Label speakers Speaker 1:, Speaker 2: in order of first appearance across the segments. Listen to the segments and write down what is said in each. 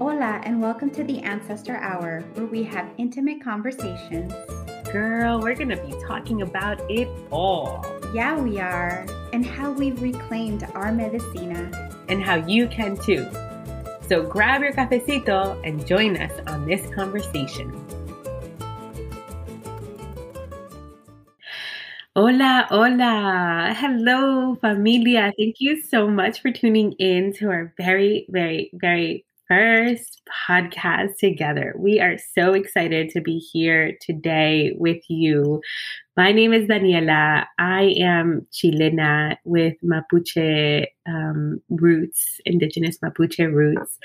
Speaker 1: Hola, and welcome to the Ancestor Hour, where we have intimate conversations.
Speaker 2: Girl, we're going to be talking about it all.
Speaker 1: Yeah, we are. And how we've reclaimed our medicina.
Speaker 2: And how you can too. So grab your cafecito and join us on this conversation. Hola, hola. Hello, familia. Thank you so much for tuning in to our very, very, very first podcast together. We are so excited to be here today with you my name is Daniela. I am Chilena with Mapuche um, roots, indigenous Mapuche roots.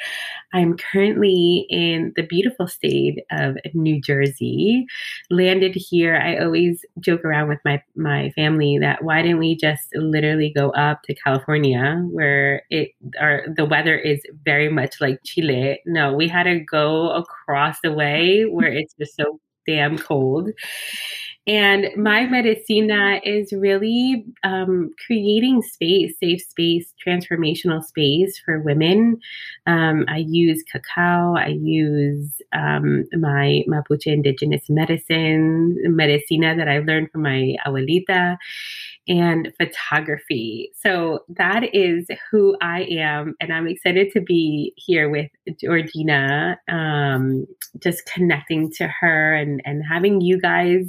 Speaker 2: I'm currently in the beautiful state of New Jersey. Landed here. I always joke around with my my family that why didn't we just literally go up to California where it our the weather is very much like Chile. No, we had to go across the way where it's just so damn cold. And my medicina is really um, creating space, safe space, transformational space for women. Um, I use cacao, I use um, my Mapuche indigenous medicine, medicina that I learned from my abuelita and photography. So that is who I am. And I'm excited to be here with Georgina, um, just connecting to her and, and having you guys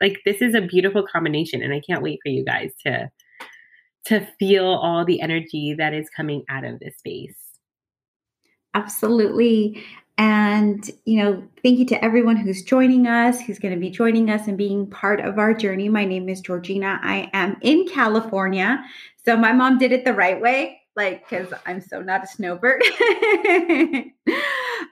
Speaker 2: like this is a beautiful combination. And I can't wait for you guys to to feel all the energy that is coming out of this space.
Speaker 1: Absolutely. And, you know, thank you to everyone who's joining us, who's going to be joining us and being part of our journey. My name is Georgina. I am in California. So my mom did it the right way, like, because I'm so not a snowbird.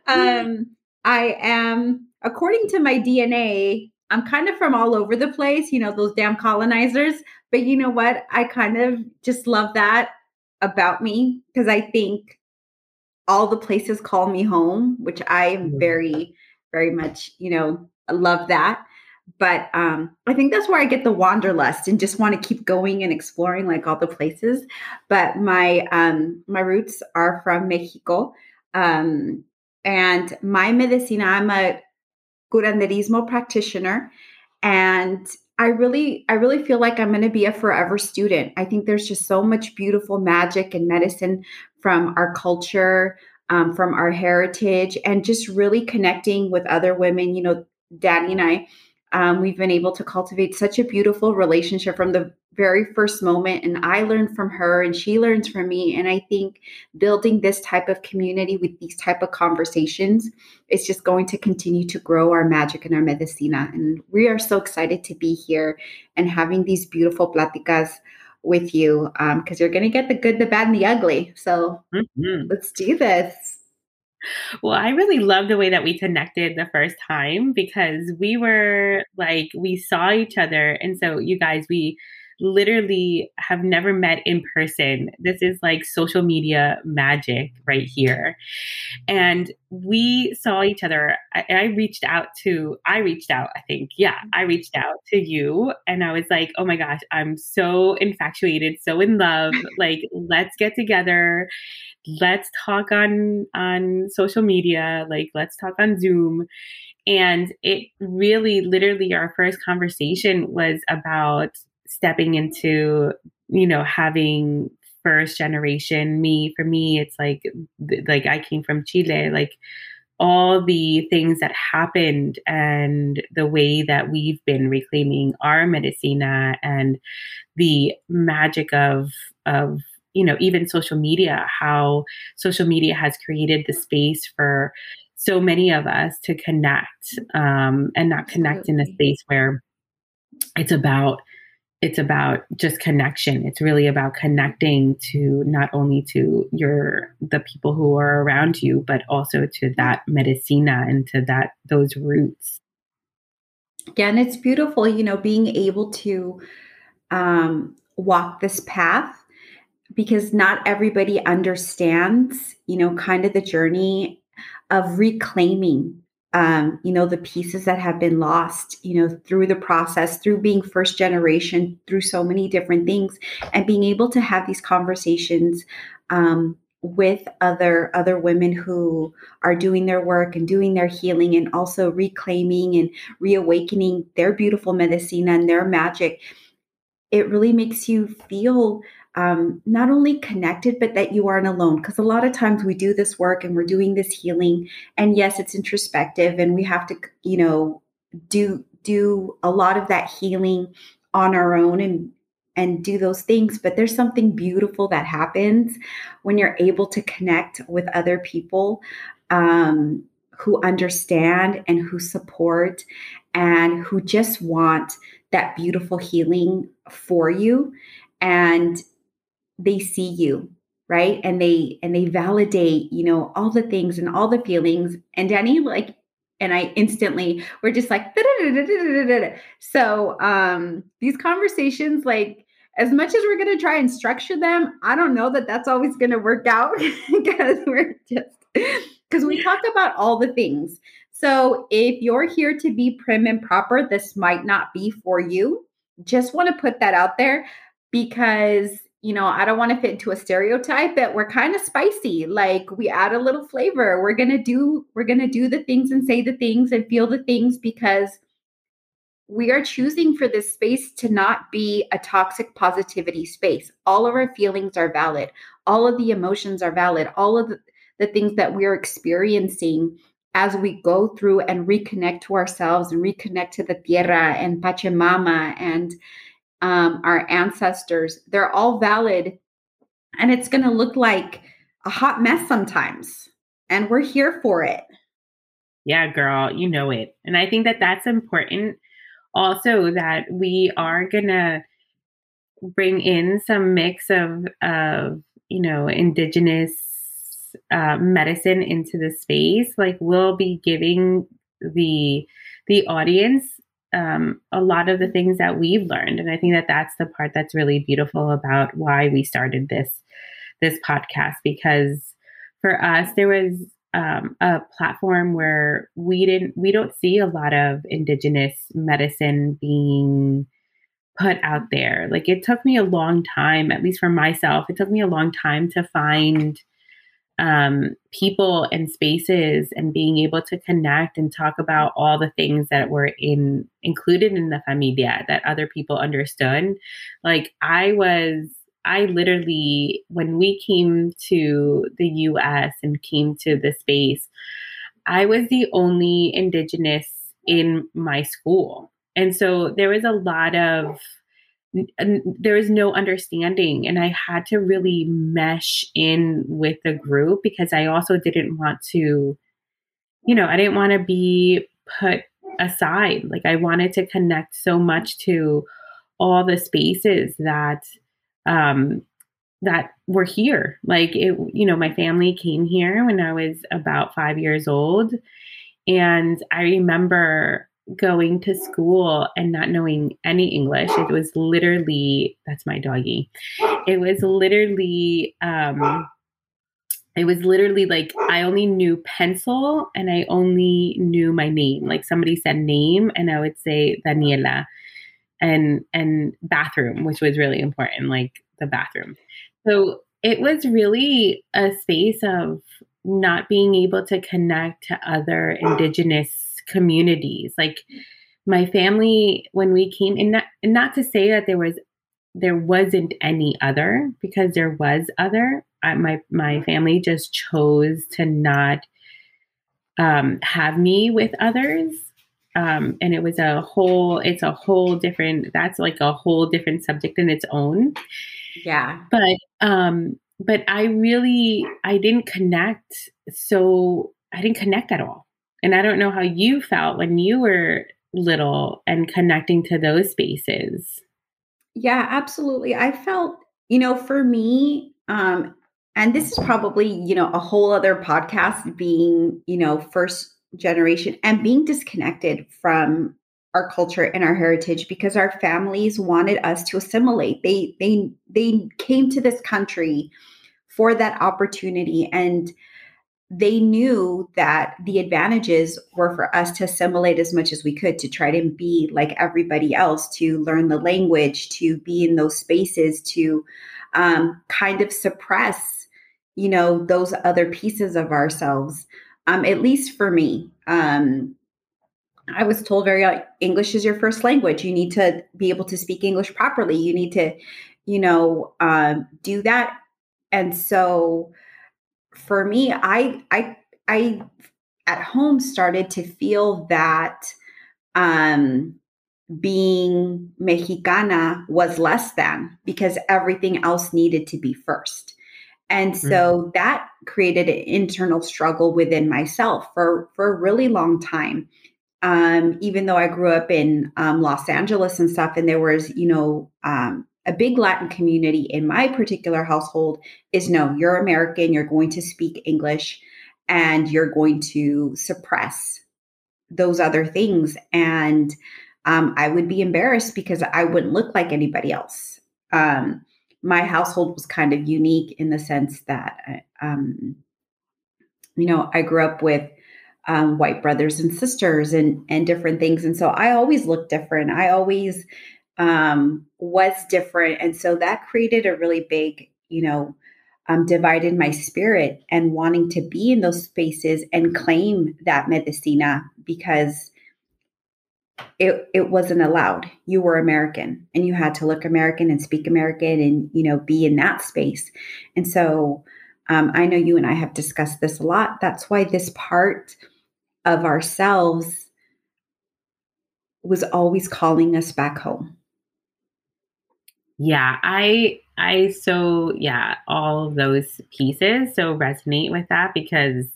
Speaker 1: um, I am, according to my DNA, I'm kind of from all over the place, you know, those damn colonizers. But you know what? I kind of just love that about me because I think all the places call me home, which I am mm-hmm. very, very much, you know, love that. But um, I think that's where I get the wanderlust and just want to keep going and exploring like all the places. But my um, my roots are from Mexico, um, and my medicina. I'm a curanderismo practitioner, and I really, I really feel like I'm going to be a forever student. I think there's just so much beautiful magic and medicine from our culture, um, from our heritage, and just really connecting with other women. You know, Danny and I, um, we've been able to cultivate such a beautiful relationship from the very first moment and i learned from her and she learns from me and i think building this type of community with these type of conversations is just going to continue to grow our magic and our medicina and we are so excited to be here and having these beautiful platicas with you because um, you're going to get the good the bad and the ugly so mm-hmm. let's do this
Speaker 2: well, I really love the way that we connected the first time because we were like, we saw each other. And so, you guys, we literally have never met in person. This is like social media magic right here. And we saw each other. I, I, reached out to, I reached out, I think. Yeah, I reached out to you and I was like, oh my gosh, I'm so infatuated, so in love. Like, let's get together. Let's talk on on social media. Like, let's talk on Zoom. And it really, literally, our first conversation was about stepping into you know having first generation me for me it's like like i came from chile like all the things that happened and the way that we've been reclaiming our medicina and the magic of of you know even social media how social media has created the space for so many of us to connect um, and not connect Absolutely. in a space where it's about it's about just connection. It's really about connecting to not only to your the people who are around you but also to that medicina and to that those roots.
Speaker 1: Yeah and it's beautiful you know being able to um, walk this path because not everybody understands you know kind of the journey of reclaiming um, you know, the pieces that have been lost, you know, through the process, through being first generation, through so many different things, and being able to have these conversations um, with other other women who are doing their work and doing their healing and also reclaiming and reawakening their beautiful medicina and their magic it really makes you feel um, not only connected but that you aren't alone because a lot of times we do this work and we're doing this healing and yes it's introspective and we have to you know do do a lot of that healing on our own and and do those things. But there's something beautiful that happens when you're able to connect with other people um, who understand and who support and who just want that beautiful healing for you. And they see you right and they and they validate you know all the things and all the feelings and danny like and I instantly were just like so um these conversations like as much as we're going to try and structure them, I don't know that that's always going to work out because we're just because we talk about all the things. So if you're here to be prim and proper, this might not be for you. Just want to put that out there because you know, I don't want to fit into a stereotype that we're kind of spicy. Like we add a little flavor. We're going to do we're going to do the things and say the things and feel the things because we are choosing for this space to not be a toxic positivity space. All of our feelings are valid. All of the emotions are valid. All of the, the things that we're experiencing as we go through and reconnect to ourselves and reconnect to the tierra and Pachamama and um, our ancestors, they're all valid. And it's going to look like a hot mess sometimes. And we're here for it.
Speaker 2: Yeah, girl, you know it. And I think that that's important also that we are gonna bring in some mix of of you know indigenous uh, medicine into the space like we'll be giving the the audience um, a lot of the things that we've learned. And i think that that's the part that's really beautiful about why we started this this podcast because for us there was um, a platform where we didn't we don't see a lot of indigenous medicine being put out there. Like it took me a long time at least for myself it took me a long time to find um, people and spaces and being able to connect and talk about all the things that were in included in the familia that other people understood like i was I literally, when we came to the US and came to the space, I was the only Indigenous in my school. And so there was a lot of, there was no understanding. And I had to really mesh in with the group because I also didn't want to, you know, I didn't want to be put aside. Like I wanted to connect so much to all the spaces that um, that were here. Like it, you know, my family came here when I was about five years old. And I remember going to school and not knowing any English. It was literally, that's my doggy. It was literally, um, it was literally like I only knew pencil and I only knew my name. Like somebody said name and I would say Daniela and and bathroom, which was really important, like the bathroom. So it was really a space of not being able to connect to other indigenous communities. Like my family, when we came in, not, and not to say that there was there wasn't any other because there was other. I, my my family just chose to not um, have me with others um, and it was a whole it's a whole different that's like a whole different subject in its own
Speaker 1: yeah
Speaker 2: but um but i really i didn't connect so i didn't connect at all and i don't know how you felt when you were little and connecting to those spaces.
Speaker 1: Yeah absolutely. I felt you know for me um and this is probably you know a whole other podcast being you know first generation and being disconnected from our culture and our heritage because our families wanted us to assimilate. They they they came to this country for that opportunity and they knew that the advantages were for us to assimilate as much as we could to try to be like everybody else to learn the language to be in those spaces to um, kind of suppress you know, those other pieces of ourselves. Um, at least for me. Um, I was told very uh, English is your first language. You need to be able to speak English properly. You need to, you know, um, do that. And so, for me, I, I, I, at home started to feel that um, being Mexicana was less than because everything else needed to be first. And so mm-hmm. that created an internal struggle within myself for, for a really long time. Um, even though I grew up in um, Los Angeles and stuff, and there was, you know, um, a big Latin community in my particular household is no, you're American, you're going to speak English, and you're going to suppress those other things. And um, I would be embarrassed because I wouldn't look like anybody else. Um, my household was kind of unique in the sense that, um, you know, I grew up with um, white brothers and sisters and and different things, and so I always looked different. I always um, was different, and so that created a really big, you know, um, divided my spirit and wanting to be in those spaces and claim that medicina because it it wasn't allowed. You were American and you had to look American and speak American and you know be in that space. And so um, I know you and I have discussed this a lot. That's why this part of ourselves was always calling us back home.
Speaker 2: Yeah, I I so yeah, all of those pieces so resonate with that because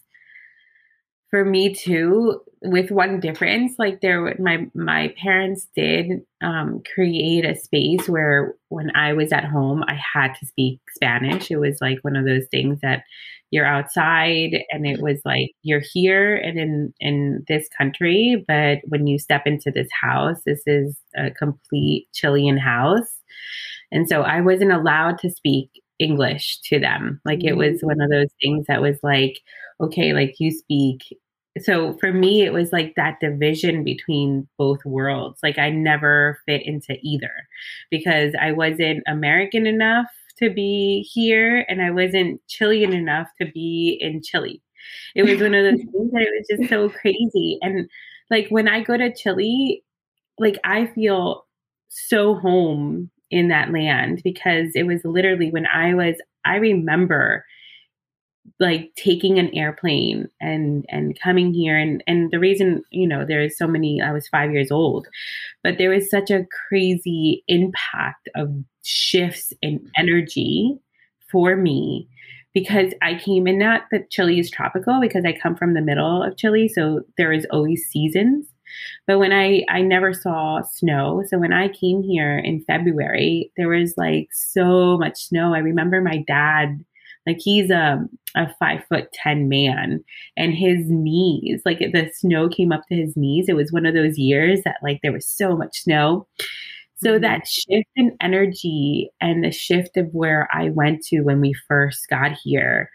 Speaker 2: for me too with one difference like there my my parents did um, create a space where when i was at home i had to speak spanish. It was like one of those things that you're outside and it was like you're here and in in this country but when you step into this house this is a complete chilean house and so i wasn't allowed to speak english to them. Like it was mm. one of those things that was like okay like you speak. So for me it was like that division between both worlds. Like i never fit into either because i wasn't american enough to be here and i wasn't chilean enough to be in chile. It was one of those things that it was just so crazy. And like when i go to chile like i feel so home in that land because it was literally when i was i remember like taking an airplane and and coming here and and the reason you know there's so many i was five years old but there was such a crazy impact of shifts in energy for me because i came in not that chile is tropical because i come from the middle of chile so there is always seasons but when i i never saw snow so when i came here in february there was like so much snow i remember my dad like he's a, a five foot 10 man and his knees, like the snow came up to his knees. It was one of those years that like there was so much snow. So mm-hmm. that shift in energy and the shift of where I went to when we first got here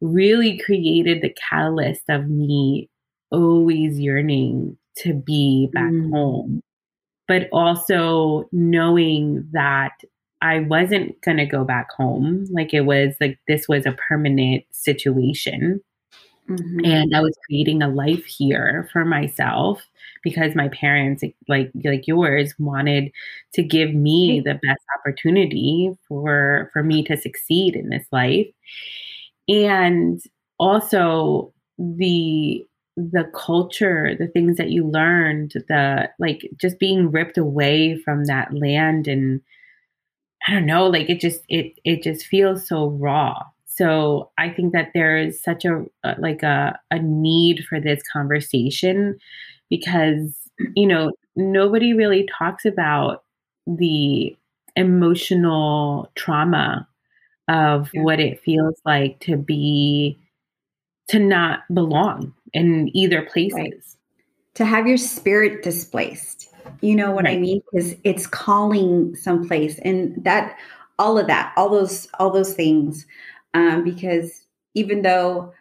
Speaker 2: really created the catalyst of me always yearning to be back mm. home, but also knowing that I wasn't going to go back home. Like it was like this was a permanent situation. Mm-hmm. And I was creating a life here for myself because my parents like like yours wanted to give me the best opportunity for for me to succeed in this life. And also the the culture, the things that you learned, the like just being ripped away from that land and I don't know, like it just it it just feels so raw. So I think that there is such a uh, like a a need for this conversation because you know nobody really talks about the emotional trauma of yeah. what it feels like to be to not belong in either places. Right.
Speaker 1: To have your spirit displaced you know what right. I mean? Because it's calling someplace, and that all of that, all those, all those things. Um, because even though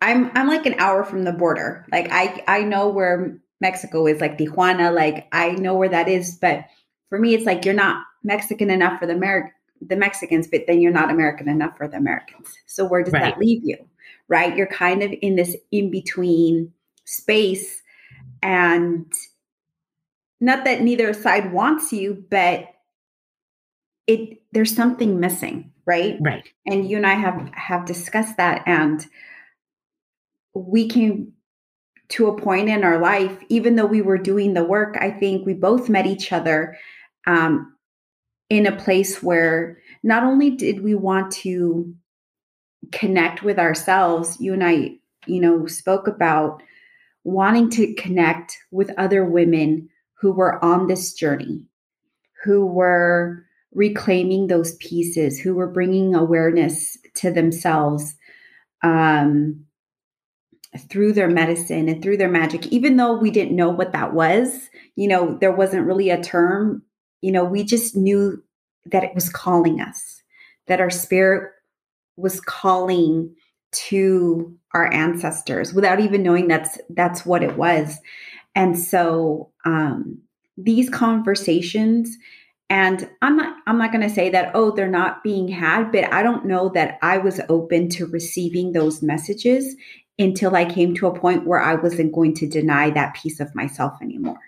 Speaker 1: I'm, I'm like an hour from the border. Like I, I know where Mexico is, like Tijuana. Like I know where that is, but for me, it's like you're not Mexican enough for the American the Mexicans, but then you're not American enough for the Americans. So where does
Speaker 2: Right.
Speaker 1: that leave you? Right? You're kind of in this in between space and not that neither side wants you, but it there's something missing, right?
Speaker 2: Right.
Speaker 1: and you and I have have discussed that and we came to a point in our life even though we were doing the work I think we both met each other um, in a place where not only did we want to connect with ourselves you and I you know spoke about wanting to connect with other women who were on this journey who were reclaiming those pieces, who were bringing awareness to themselves um, through their medicine and through their magic, even though we didn't know what that was. You know, there wasn't really a term. You know, we just knew that it was calling us, that our spirit was calling to our ancestors without even knowing that's that's what it was. And so um, these conversations and i'm not i'm not going to say that oh they're not being had but i don't know that i was open to receiving those messages until i came to a point where i wasn't going to deny that piece of myself anymore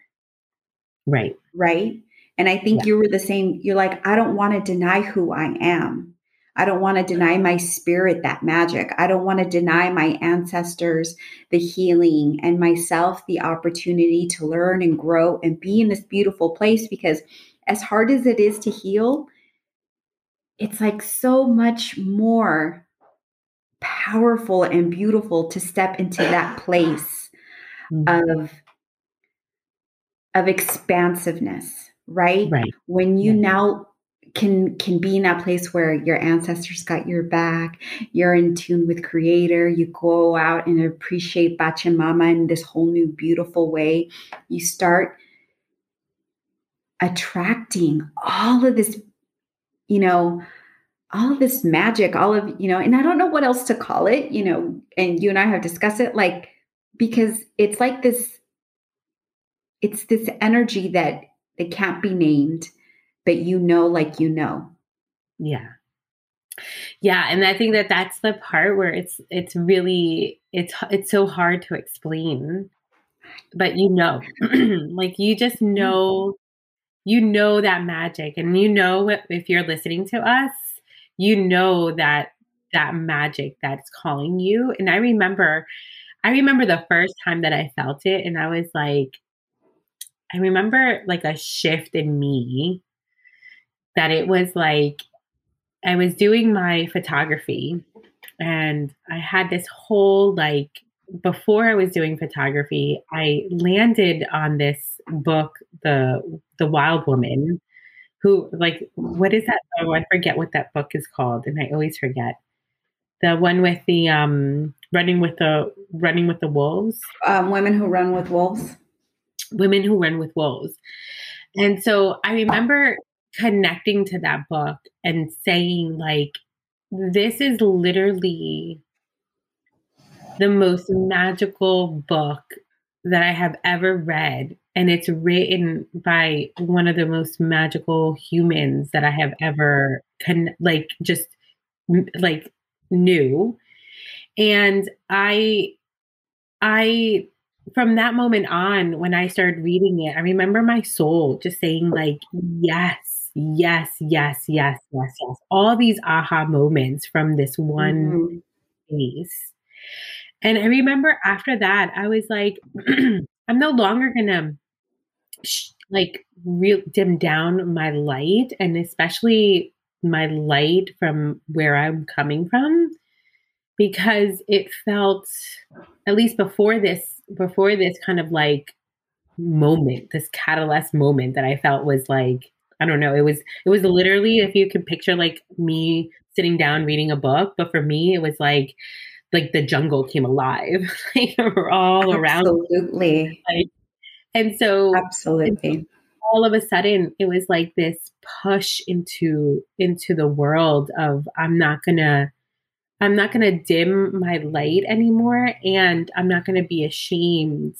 Speaker 2: Right.
Speaker 1: right and i think
Speaker 2: Yeah.
Speaker 1: you were the same you're like i don't want to deny who i am i don't want to deny my spirit that magic i don't want to deny my ancestors the healing and myself the opportunity to learn and grow and be in this beautiful place because as hard as it is to heal it's like so much more powerful and beautiful to step into that place
Speaker 2: Mhm.
Speaker 1: of of expansiveness right
Speaker 2: Right.
Speaker 1: when you
Speaker 2: Yeah.
Speaker 1: now can can be in that place where your ancestors got your back you're in tune with creator you go out and appreciate pachamama in this whole new beautiful way. You start attracting all of this you know all of this magic all of you know and i don't know what else to call it you know and you and i have discussed it like because it's like this it's this energy that that can't be named but you know like you know
Speaker 2: Yeah. Yeah, and I think that that's the part where it's it's really it's it's so hard to explain. But you know, like you just mm-hmm. know you know that magic and you know if if you're listening to us, you know that that magic that's calling you. And I remember I remember the first time that I felt it and I was like I remember like a shift in me that it was like I was doing my photography and I had this whole like before I was doing photography, I landed on this book, the the Wild Woman, who like what is that? Oh, I forget what that book is called, and I always forget. The one with the um running with the running with the wolves,
Speaker 1: um, women who run with wolves
Speaker 2: women who run with wolves. And so I remember connecting to that book and saying like this is literally the most magical book that I have ever read. And it's written by one of the most magical humans that I have ever con- like just like knew. And I I from that moment on when I started reading it, I remember my soul just saying like yes, yes, yes, yes, yes, yes. All these aha moments from this one
Speaker 1: Mhm.
Speaker 2: space. And I remember after that, I was like, I'm no longer gonna sh- like real dim down my light, and especially my light from where I'm coming from, because it felt, at least before this, before this kind of like moment, this catalyst moment that I felt was like, I don't know, it was it was literally if you could picture like me sitting down reading a book, but for me it was like like the jungle came alive like we're all around
Speaker 1: absolutely.
Speaker 2: And so
Speaker 1: absolutely.
Speaker 2: all of a sudden it was like this push into into the world of i'm not gonna i'm not gonna dim my light anymore and i'm not gonna be ashamed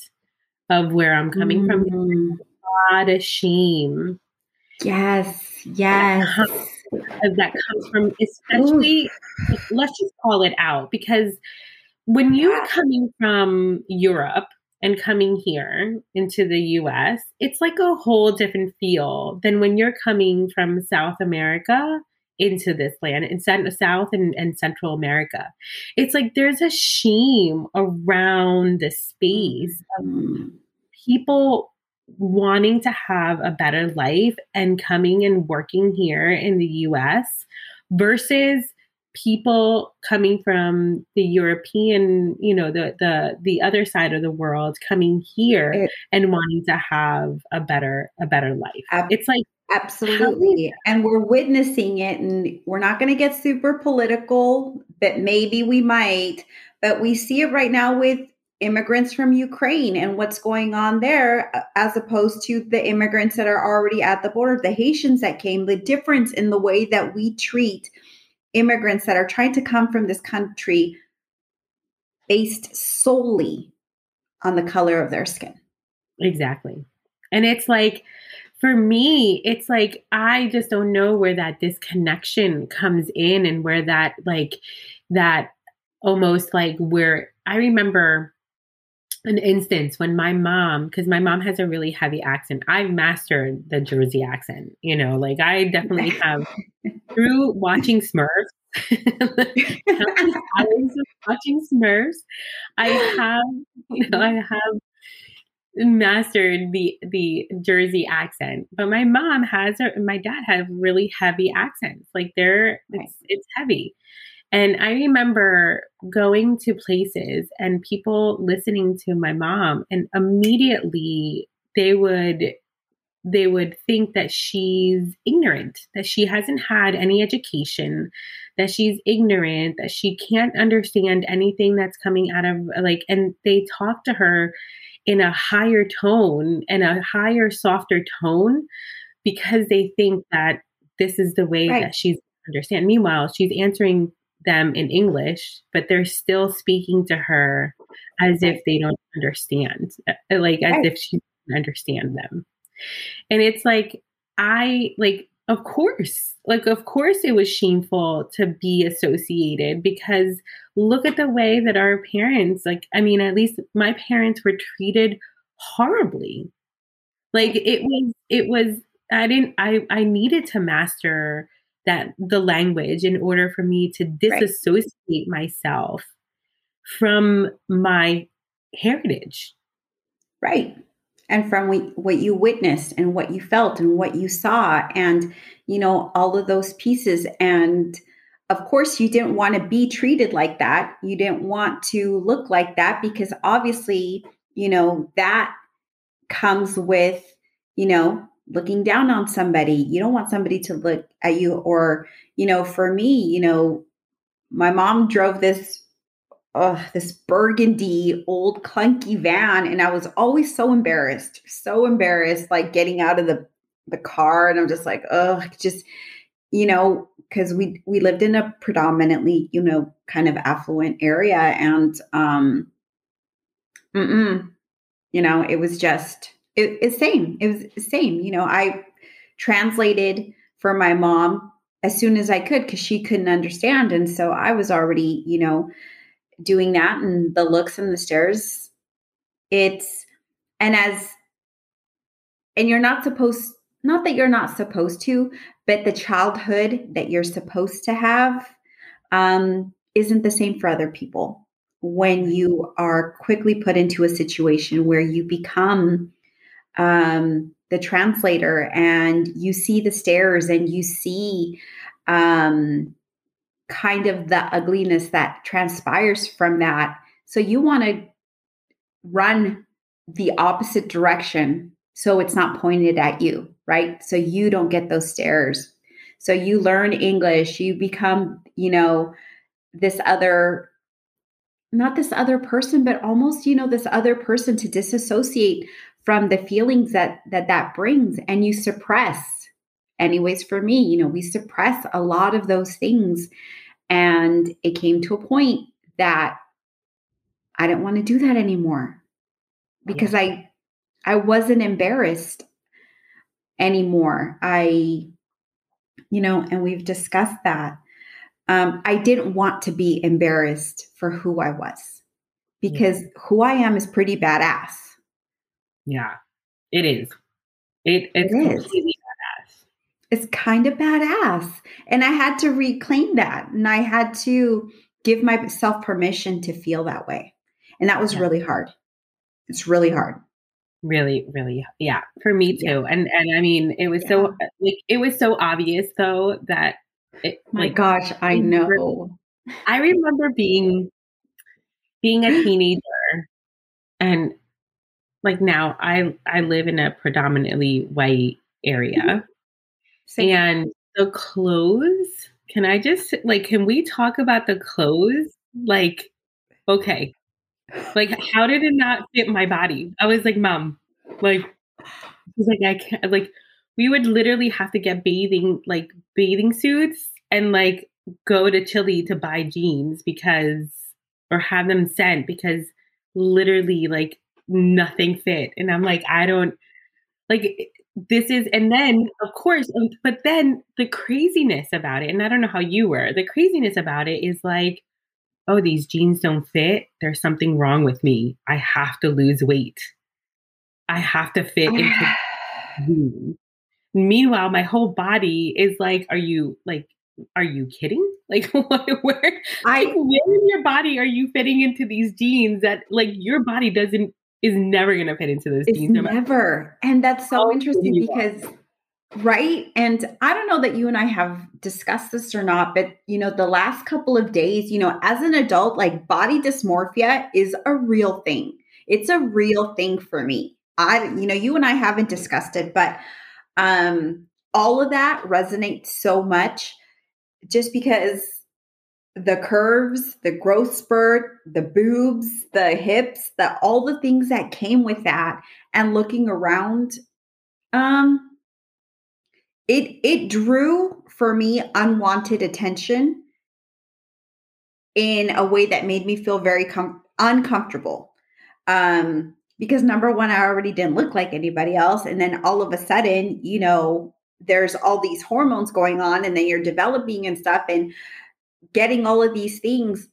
Speaker 2: of where i'm coming from.
Speaker 1: Mm.
Speaker 2: a lot of shame
Speaker 1: yes yes
Speaker 2: that comes from especially let's just call it out because when you're coming from Europe and coming here into the US, it's like a whole different feel than when you're coming from South America into this land in South and, and Central America. It's like there's a shame around the space of mm-hmm. people wanting to have a better life and coming and working here in the US versus people coming from the European, you know, the the the other side of the world coming here it, and wanting to have a better a better life. Ab- it's like
Speaker 1: absolutely. And we're witnessing it and we're not going to get super political, but maybe we might, but we see it right now with immigrants from Ukraine and what's going on there, uh, as opposed to the immigrants that are already at the border, the Haitians that came, the difference in the way that we treat immigrants that are trying to come from this country based solely on the color of their skin.
Speaker 2: Exactly. And it's like, for me, it's like, I just don't know where that disconnection comes in and where that, like, that almost like where I remember an instance when my mom, because my mom has a really heavy accent, I've mastered the Jersey accent. You know, like I definitely have through watching Smurfs. watching Smurfs, I have, you know, I have mastered the the Jersey accent. But my mom has, her, my dad have really heavy accents. Like they're, it's, it's heavy. And I remember going to places and people listening to my mom, and immediately they would they would think that she's ignorant, that she hasn't had any education, that she's ignorant, that she can't understand anything that's coming out of like, and they talk to her in a higher tone and a higher, softer tone because they think that this is the way right. that she's understand. Meanwhile, she's answering them in English, but they're still speaking to her as if they don't understand, uh, like as right. if she doesn't understand them. And it's like, I like, of course, like, of course, it was shameful to be associated because look at the way that our parents, like, I mean, at least my parents were treated horribly. Like, it was, it was, I didn't, I, I needed to master that the language in order for me to disassociate right. myself from my heritage.
Speaker 1: Right. And from what you witnessed and what you felt and what you saw, and, you know, all of those pieces. And of course, you didn't want to be treated like that. You didn't want to look like that because obviously, you know, that comes with, you know, looking down on somebody. You don't want somebody to look at you. Or, you know, for me, you know, my mom drove this uh, this burgundy old clunky van and i was always so embarrassed so embarrassed like getting out of the the car and i'm just like oh just you know because we we lived in a predominantly you know kind of affluent area and um mm you know it was just it, it's same. It was same. You know, I translated for my mom as soon as I could because she couldn't understand. And so I was already, you know, doing that and the looks and the stares. It's, and as, and you're not supposed, not that you're not supposed to, but the childhood that you're supposed to have um, isn't the same for other people when you are quickly put into a situation where you become um, the translator and you see the stares and you see um, kind of the ugliness that transpires from that. So you want to run the opposite direction so it's not pointed at you, right? So you don't get those stares. So you learn English, you become, you know, this other not this other person but almost you know this other person to disassociate from the feelings that that that brings and you suppress anyways for me you know we suppress a lot of those things and it came to a point that i didn't want to do that anymore because yeah. i i wasn't embarrassed anymore i you know, and we've discussed that. Um, I didn't want to be embarrassed for who I was because yeah. who I am is pretty badass.
Speaker 2: Yeah, it is. It, it's it is. badass.
Speaker 1: It's kind of badass. And I had to reclaim that. And I had to give myself permission to feel that way. And that was yeah. really hard. It's really hard.
Speaker 2: Really, really, yeah, for me too. Yeah. And and I mean, it was yeah. so like it was so obvious though that
Speaker 1: it, my like, gosh, I know.
Speaker 2: I remember being being a teenager and like now I I live in a predominantly white area. Mm-hmm. Same. And the clothes, can I just like can we talk about the clothes? Like okay. Like how did it not fit my body? I was like, "Mom, like like I can't like we would literally have to get bathing like bathing suits and like go to Chile to buy jeans because or have them sent because literally like nothing fit. And I'm like, I don't like this is and then of course um, but then the craziness about it and i don't know how you were the craziness about it is like oh these jeans don't fit there's something wrong with me i have to lose weight i have to fit into jeans meanwhile my whole body is like are you like are you kidding? Like, where, I, like, where in your body are you fitting into these jeans that, like, your body doesn't is never going to fit into those
Speaker 1: jeans? No never, and that's so interesting because, right? And I don't know that you and I have discussed this or not, but you know, the last couple of days, you know, as an adult, like body dysmorphia is a real thing. It's a real thing for me. I, you know, you and I haven't discussed it, but um, all of that resonates so much just because the curves, the growth spurt, the boobs, the hips, the all the things that came with that and looking around um it it drew for me unwanted attention in a way that made me feel very com- uncomfortable. Um because number one I already didn't look like anybody else and then all of a sudden, you know, there's all these hormones going on and then you're developing and stuff and getting all of these things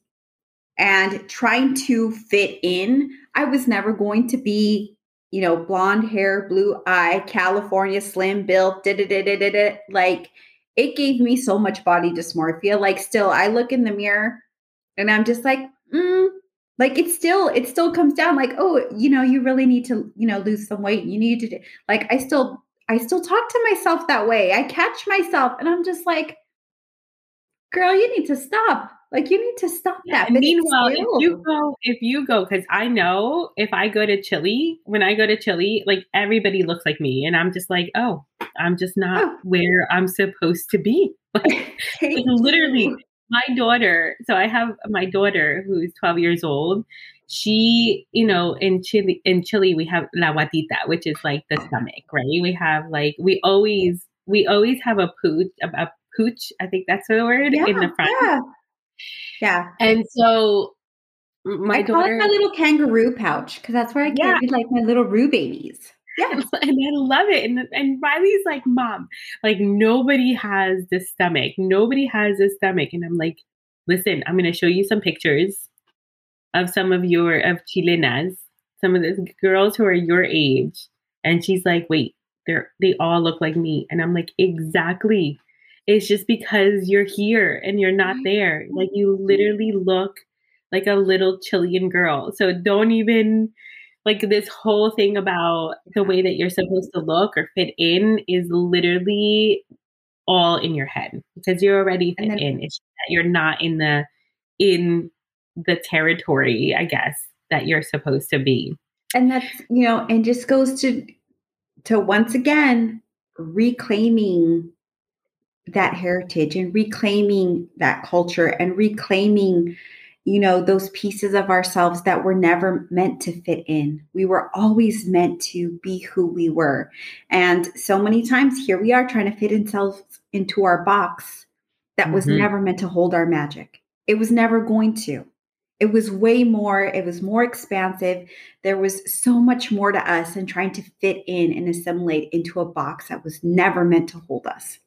Speaker 1: and trying to fit in i was never going to be you know blonde hair blue eye california slim built da da da da da. like it gave me so much body dysmorphia like still i look in the mirror and i'm just like mm, like it still it still comes down like oh you know you really need to you know lose some weight you need to like i still I still talk to myself that way. I catch myself and I'm just like, girl, you need to stop. Like you need to stop that.
Speaker 2: But meanwhile, if you go, if you go, because I know if I go to Chile, when I go to Chile, like everybody looks like me, and I'm just like, oh, I'm just not oh. where I'm supposed to be. Like, like literally, my daughter. So I have my daughter who's 12 years old, she, you know, in Chile, in Chile, we have la guatita, which is like the stomach, right? We have like we always we always have a pooch, a, a pooch. I think that's the word yeah, in the front.
Speaker 1: Yeah. Yeah.
Speaker 2: And so my
Speaker 1: I
Speaker 2: daughter, call
Speaker 1: it my little kangaroo pouch because that's where I carry yeah. like my little roo babies.
Speaker 2: Yes. and I love it. And and Riley's like, Mom, like nobody has the stomach. Nobody has a stomach. And I'm like, listen, I'm gonna show you some pictures of some of your of chilenas, some of the girls who are your age. And she's like, wait, they're they all look like me. And I'm like, exactly. It's just because you're here and you're not mm-hmm. there. Like you literally look like a little Chilean girl. So don't even like this whole thing about the way that you're supposed to look or fit in is literally all in your head because you're already fit then, in. It's that you're not in the in the territory, I guess, that you're supposed to be.
Speaker 1: And that's, you know, and just goes to to once again reclaiming that heritage and reclaiming that culture and reclaiming you know those pieces of ourselves that were never meant to fit in we were always meant to be who we were and so many times here we are trying to fit ourselves into our box that was mm-hmm. never meant to hold our magic it was never going to it was way more, it was more expansive. There was so much more to us and trying to fit in and assimilate into a box that was never meant to hold us.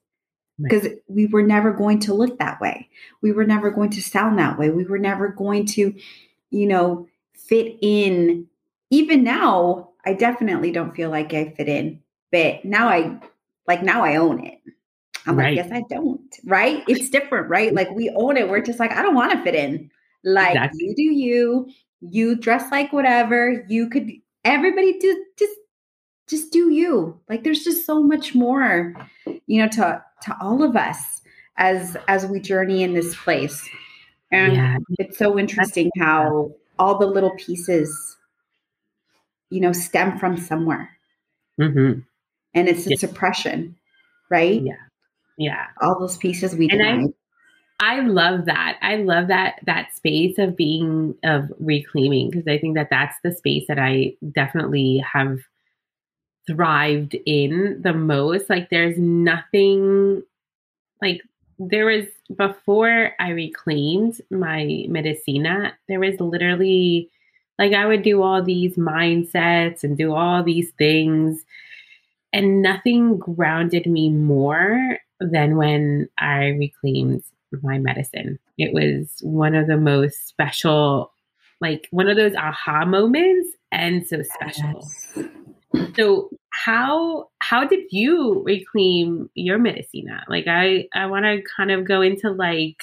Speaker 1: Because right. we were never going to look that way. We were never going to sound that way. We were never going to, you know, fit in. Even now, I definitely don't feel like I fit in, but now I like now I own it. I'm right. like, yes, I don't. Right? It's different, right? Like we own it. We're just like, I don't want to fit in. Like exactly. you do you. You dress like whatever. You could. Everybody do just just do you. Like there's just so much more, you know, to to all of us as as we journey in this place. And yeah. it's so interesting how all the little pieces, you know, stem from somewhere. Mm-hmm. And it's a yeah. suppression, right?
Speaker 2: Yeah. Yeah.
Speaker 1: All those pieces we and denied.
Speaker 2: I, I love that. I love that that space of being of reclaiming because I think that that's the space that I definitely have thrived in the most. Like there's nothing like there was before I reclaimed my medicina, there was literally like I would do all these mindsets and do all these things and nothing grounded me more than when I reclaimed my medicine. It was one of the most special like one of those aha moments and so special. Yes. So how how did you reclaim your medicina? Like I I want to kind of go into like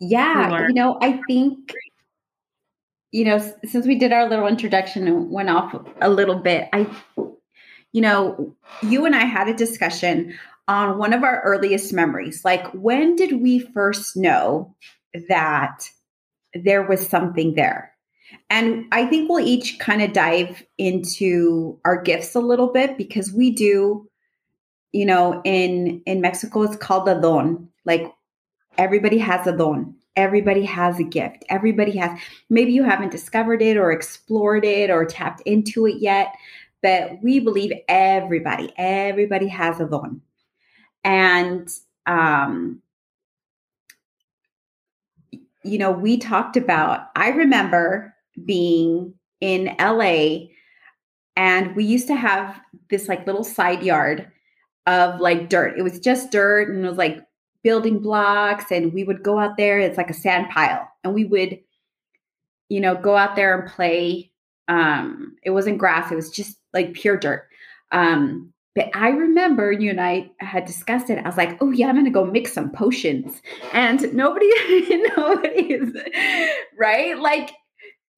Speaker 1: yeah, your- you know, I think you know, since we did our little introduction and went off a little bit, I you know, you and I had a discussion on one of our earliest memories. Like when did we first know that there was something there? And I think we'll each kind of dive into our gifts a little bit because we do, you know, in in Mexico it's called a don. Like everybody has a don. Everybody has a gift. Everybody has maybe you haven't discovered it or explored it or tapped into it yet, but we believe everybody, everybody has a don. And um you know, we talked about, I remember being in LA and we used to have this like little side yard of like dirt. It was just dirt and it was like building blocks and we would go out there it's like a sand pile and we would you know go out there and play um it wasn't grass it was just like pure dirt um but I remember you and I had discussed it. I was like, oh, yeah, I'm to go mix some potions. And nobody, nobody is, right? Like,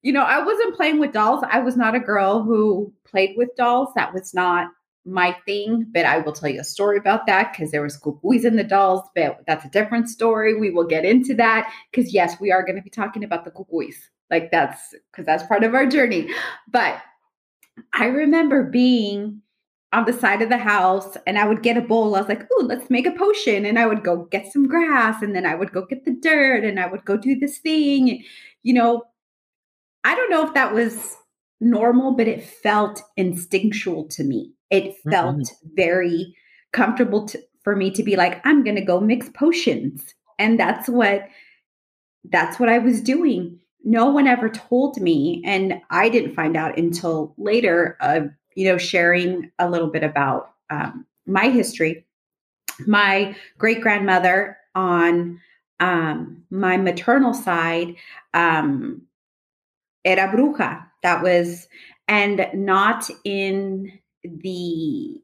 Speaker 1: you know, I wasn't playing with dolls. I was not a girl who played with dolls. That was not my thing. But I will tell you a story about that because there was cucuys in the dolls. But that's a different story. We will get into that because yes, we are going to be talking about the cucuys. Like that's because that's part of our journey. But I remember being on the side of the house and I would get a bowl. I was like, oh, let's make a potion. And I would go get some grass and then I would go get the dirt and I would go do this thing. You know, I don't know if that was normal, but it felt instinctual to me. It felt mm-hmm. very comfortable to, for me to be like, I'm going to go mix potions. And that's what that's what I was doing. No one ever told me and I didn't find out until later of, you know sharing a little bit about um, my history. My great grandmother on um, my maternal side um, era bruja. That was, and not in the,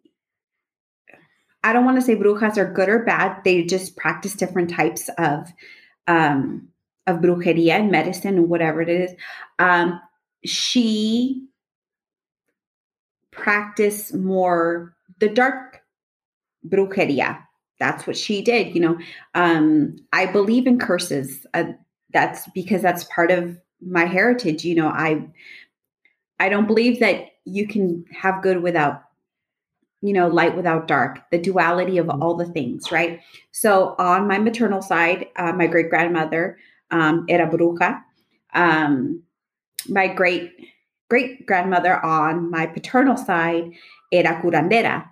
Speaker 1: I don't want to say brujas are good or bad. They just practice different types of, um, of brujeria and medicine and whatever it is. Um, she practiced more the dark brujeria. That's what she did. You know, um, I believe in curses. Uh, that's because that's part of my heritage you know i i don't believe that you can have good without you know light without dark the duality of all the things right? So on my maternal side uh, my great grandmother um, era bruja um, my great great grandmother on my paternal side era curandera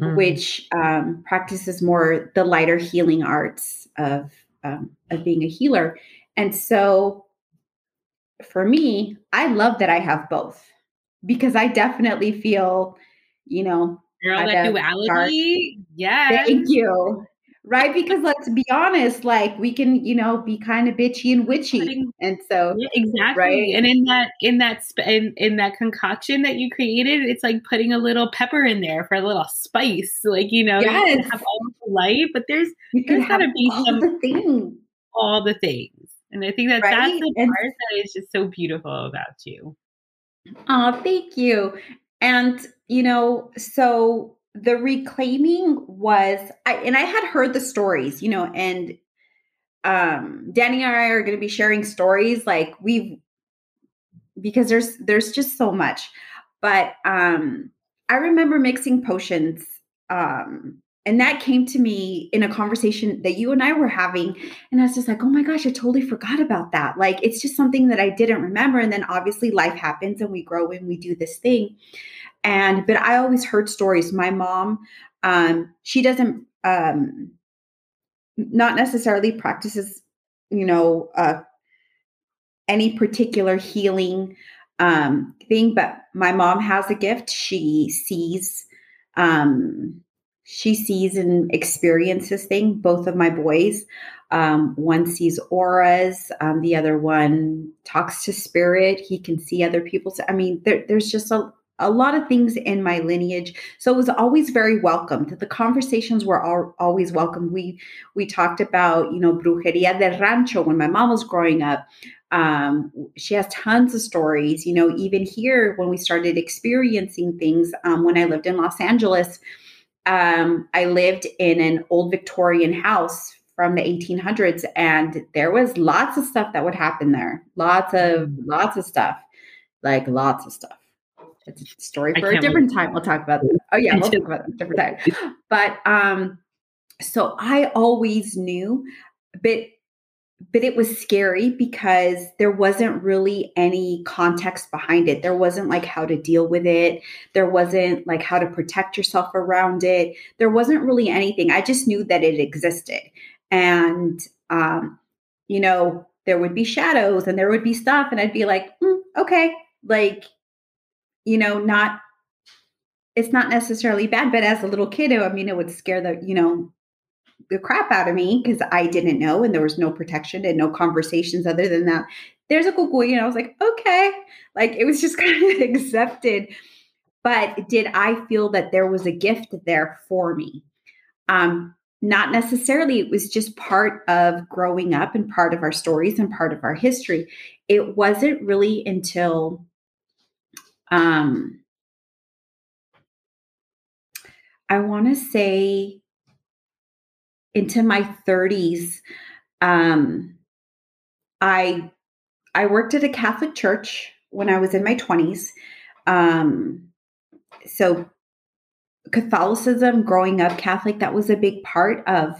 Speaker 1: mm. which um, practices more the lighter healing arts of um, of being a healer. And so for me, I love that I have both because I definitely feel, you know,
Speaker 2: Girl, that duality.
Speaker 1: Yeah. Thank you. right? Because let's be honest, like we can, you know, be kind of bitchy and witchy, and so
Speaker 2: yeah, exactly. Right? And in that, in that, in, in that concoction that you created, it's like putting a little pepper in there for a little spice, like you know, yes. you have all the light, but there's you there's got to be
Speaker 1: all
Speaker 2: some
Speaker 1: the things,
Speaker 2: all the things, and I think that right? that's the and, part that is just so beautiful about you.
Speaker 1: Oh, thank you. And you know, so the reclaiming was I and I had heard the stories, you know, and um Danny and I are going to be sharing stories like we've because there's there's just so much. But um I remember mixing potions um and that came to me in a conversation that you and I were having and I was just like, "Oh my gosh, I totally forgot about that." Like it's just something that I didn't remember and then obviously life happens and we grow and we do this thing. And but I always heard stories. My mom, um, she doesn't um, not necessarily practices, you know, uh, any particular healing um, thing, but my mom has a gift. She sees, um, she sees and experiences things. Both of my boys, um, one sees auras, um, the other one talks to spirit. He can see other people's. I mean, there, there's just a a lot of things in my lineage so it was always very welcomed the conversations were all, always welcome we we talked about you know brujeria del rancho when my mom was growing up um, she has tons of stories you know even here when we started experiencing things um, when i lived in los angeles um, i lived in an old victorian house from the 1800s and there was lots of stuff that would happen there lots of lots of stuff like lots of stuff it's a story for a different time. We'll talk about that. Oh yeah, we'll talk about that different time. But um, so I always knew, but but it was scary because there wasn't really any context behind it. There wasn't like how to deal with it. There wasn't like how to protect yourself around it. There wasn't really anything. I just knew that it existed. And um, you know, there would be shadows and there would be stuff and I'd be like, mm, okay, like you know, not it's not necessarily bad, but as a little kid, I mean, it would scare the, you know, the crap out of me because I didn't know and there was no protection and no conversations other than that. There's a you know, I was like, okay. Like it was just kind of accepted. But did I feel that there was a gift there for me? Um, not necessarily. It was just part of growing up and part of our stories and part of our history. It wasn't really until um, I want to say into my 30s, um, I I worked at a Catholic church when I was in my 20s. Um, so Catholicism, growing up Catholic, that was a big part of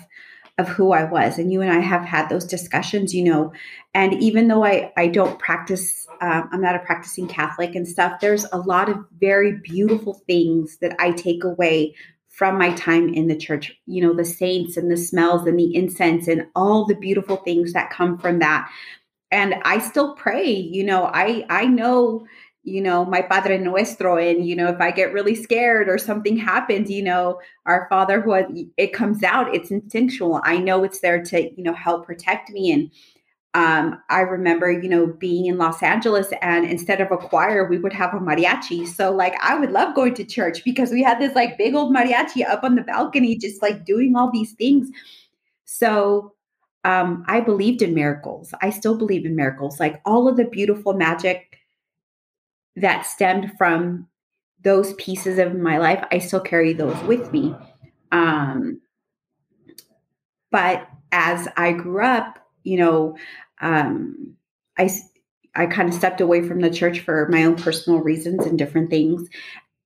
Speaker 1: of who I was. And you and I have had those discussions, you know. And even though I I don't practice, um, I'm not a practicing Catholic and stuff. There's a lot of very beautiful things that I take away from my time in the church. You know, the saints and the smells and the incense and all the beautiful things that come from that. And I still pray. You know, I I know you know, my Padre Nuestro. And, you know, if I get really scared or something happens, you know, our Father who it comes out, it's instinctual. I know it's there to, you know, help protect me. And um, I remember, you know, being in Los Angeles and instead of a choir, we would have a mariachi. So like I would love going to church because we had this like big old mariachi up on the balcony, just like doing all these things. So um, I believed in miracles. I still believe in miracles. Like all of the beautiful magic that stemmed from those pieces of my life, I still carry those with me. Um, but as I grew up, you know, um, I I kind of stepped away from the church for my own personal reasons and different things.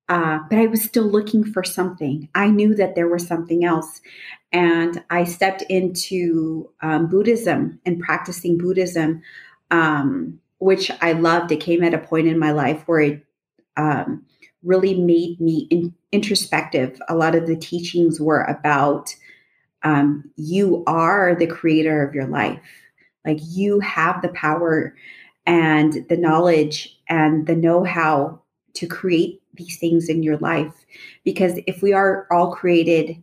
Speaker 1: Uh, but I was still looking for something. I knew that there was something else. And I stepped into um, Buddhism and practicing Buddhism um, which I loved. It came at a point in my life where it um, really made me in, introspective. A lot of the teachings were about um, you are the creator of your life. Like you have the power and the knowledge and the know how to create these things in your life. Because if we are all created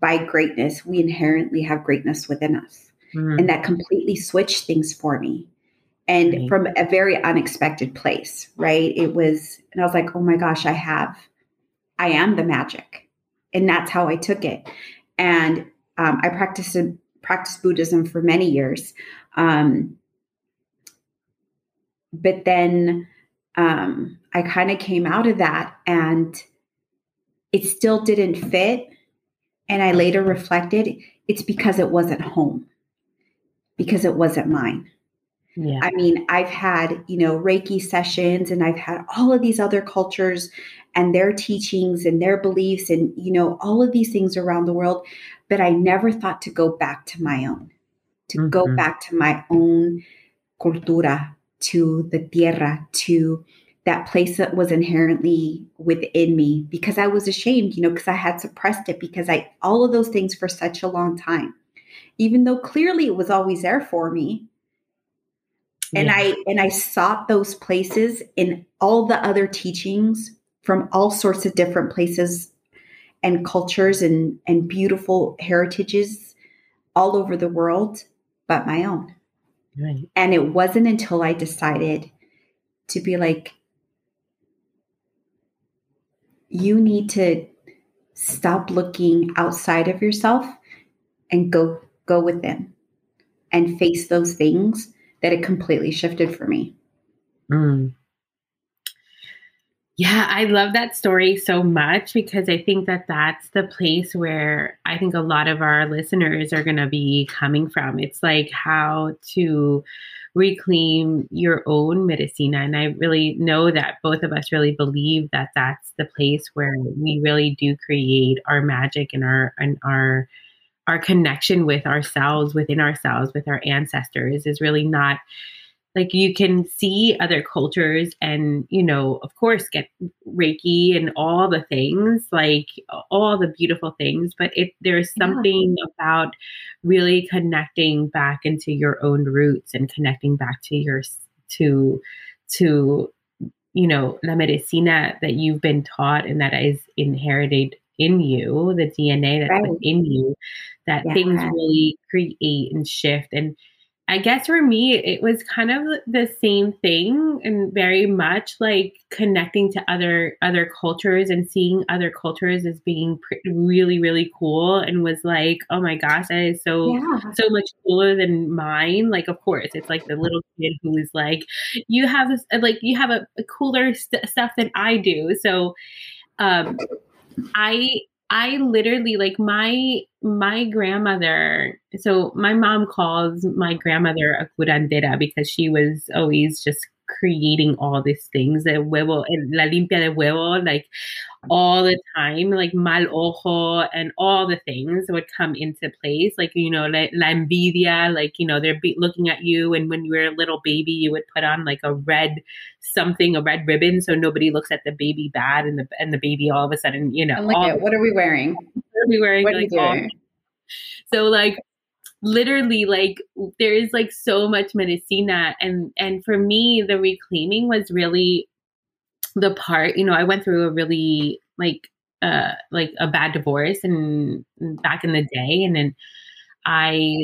Speaker 1: by greatness, we inherently have greatness within us. Mm. And that completely switched things for me. And from a very unexpected place, right? It was, and I was like, oh my gosh, I have, I am the magic. And that's how I took it. And um, I practiced, practiced Buddhism for many years. Um, but then um, I kind of came out of that and it still didn't fit. And I later reflected it's because it wasn't home, because it wasn't mine. Yeah. I mean, I've had, you know, Reiki sessions and I've had all of these other cultures and their teachings and their beliefs and, you know, all of these things around the world. But I never thought to go back to my own, to mm-hmm. go back to my own cultura, to the tierra, to that place that was inherently within me because I was ashamed, you know, because I had suppressed it because I, all of those things for such a long time, even though clearly it was always there for me. Yeah. And I, and I sought those places in all the other teachings from all sorts of different places and cultures and, and beautiful heritages all over the world, but my own. Right. And it wasn't until I decided to be like, you need to stop looking outside of yourself and go go within and face those things that it completely shifted for me. Mm.
Speaker 2: Yeah, I love that story so much because I think that that's the place where I think a lot of our listeners are going to be coming from. It's like how to reclaim your own medicina. And I really know that both of us really believe that that's the place where we really do create our magic and our and our our connection with ourselves, within ourselves, with our ancestors is really not like you can see other cultures and you know of course get reiki and all the things like all the beautiful things but if there's something yeah. about really connecting back into your own roots and connecting back to your to to you know la medicina that you've been taught and that is inherited in you the dna that's right. within you that yeah. things really create and shift and I guess for me, it was kind of the same thing and very much like connecting to other other cultures and seeing other cultures as being really really cool and was like, oh my gosh, that is so yeah. so much cooler than mine. Like, of course, it's like the little kid who is like, you have this like you have a, a cooler st- stuff than I do. So, um, I I literally like my my grandmother. So my mom calls my grandmother a curandera because she was always just creating all these things, the huevo, la limpia de huevo, like all the time, like mal ojo and all the things would come into place. Like, you know, la, la envidia, like, you know, they're be- looking at you. And when you were a little baby, you would put on like a red something, a red ribbon. So nobody looks at the baby bad and the, and the baby all of a sudden, you know,
Speaker 1: and look at, what are we wearing?
Speaker 2: What are we wearing? What are like, doing? so like literally like there is like so much medicina and and for me the reclaiming was really the part you know i went through a really like uh like a bad divorce and back in the day and then i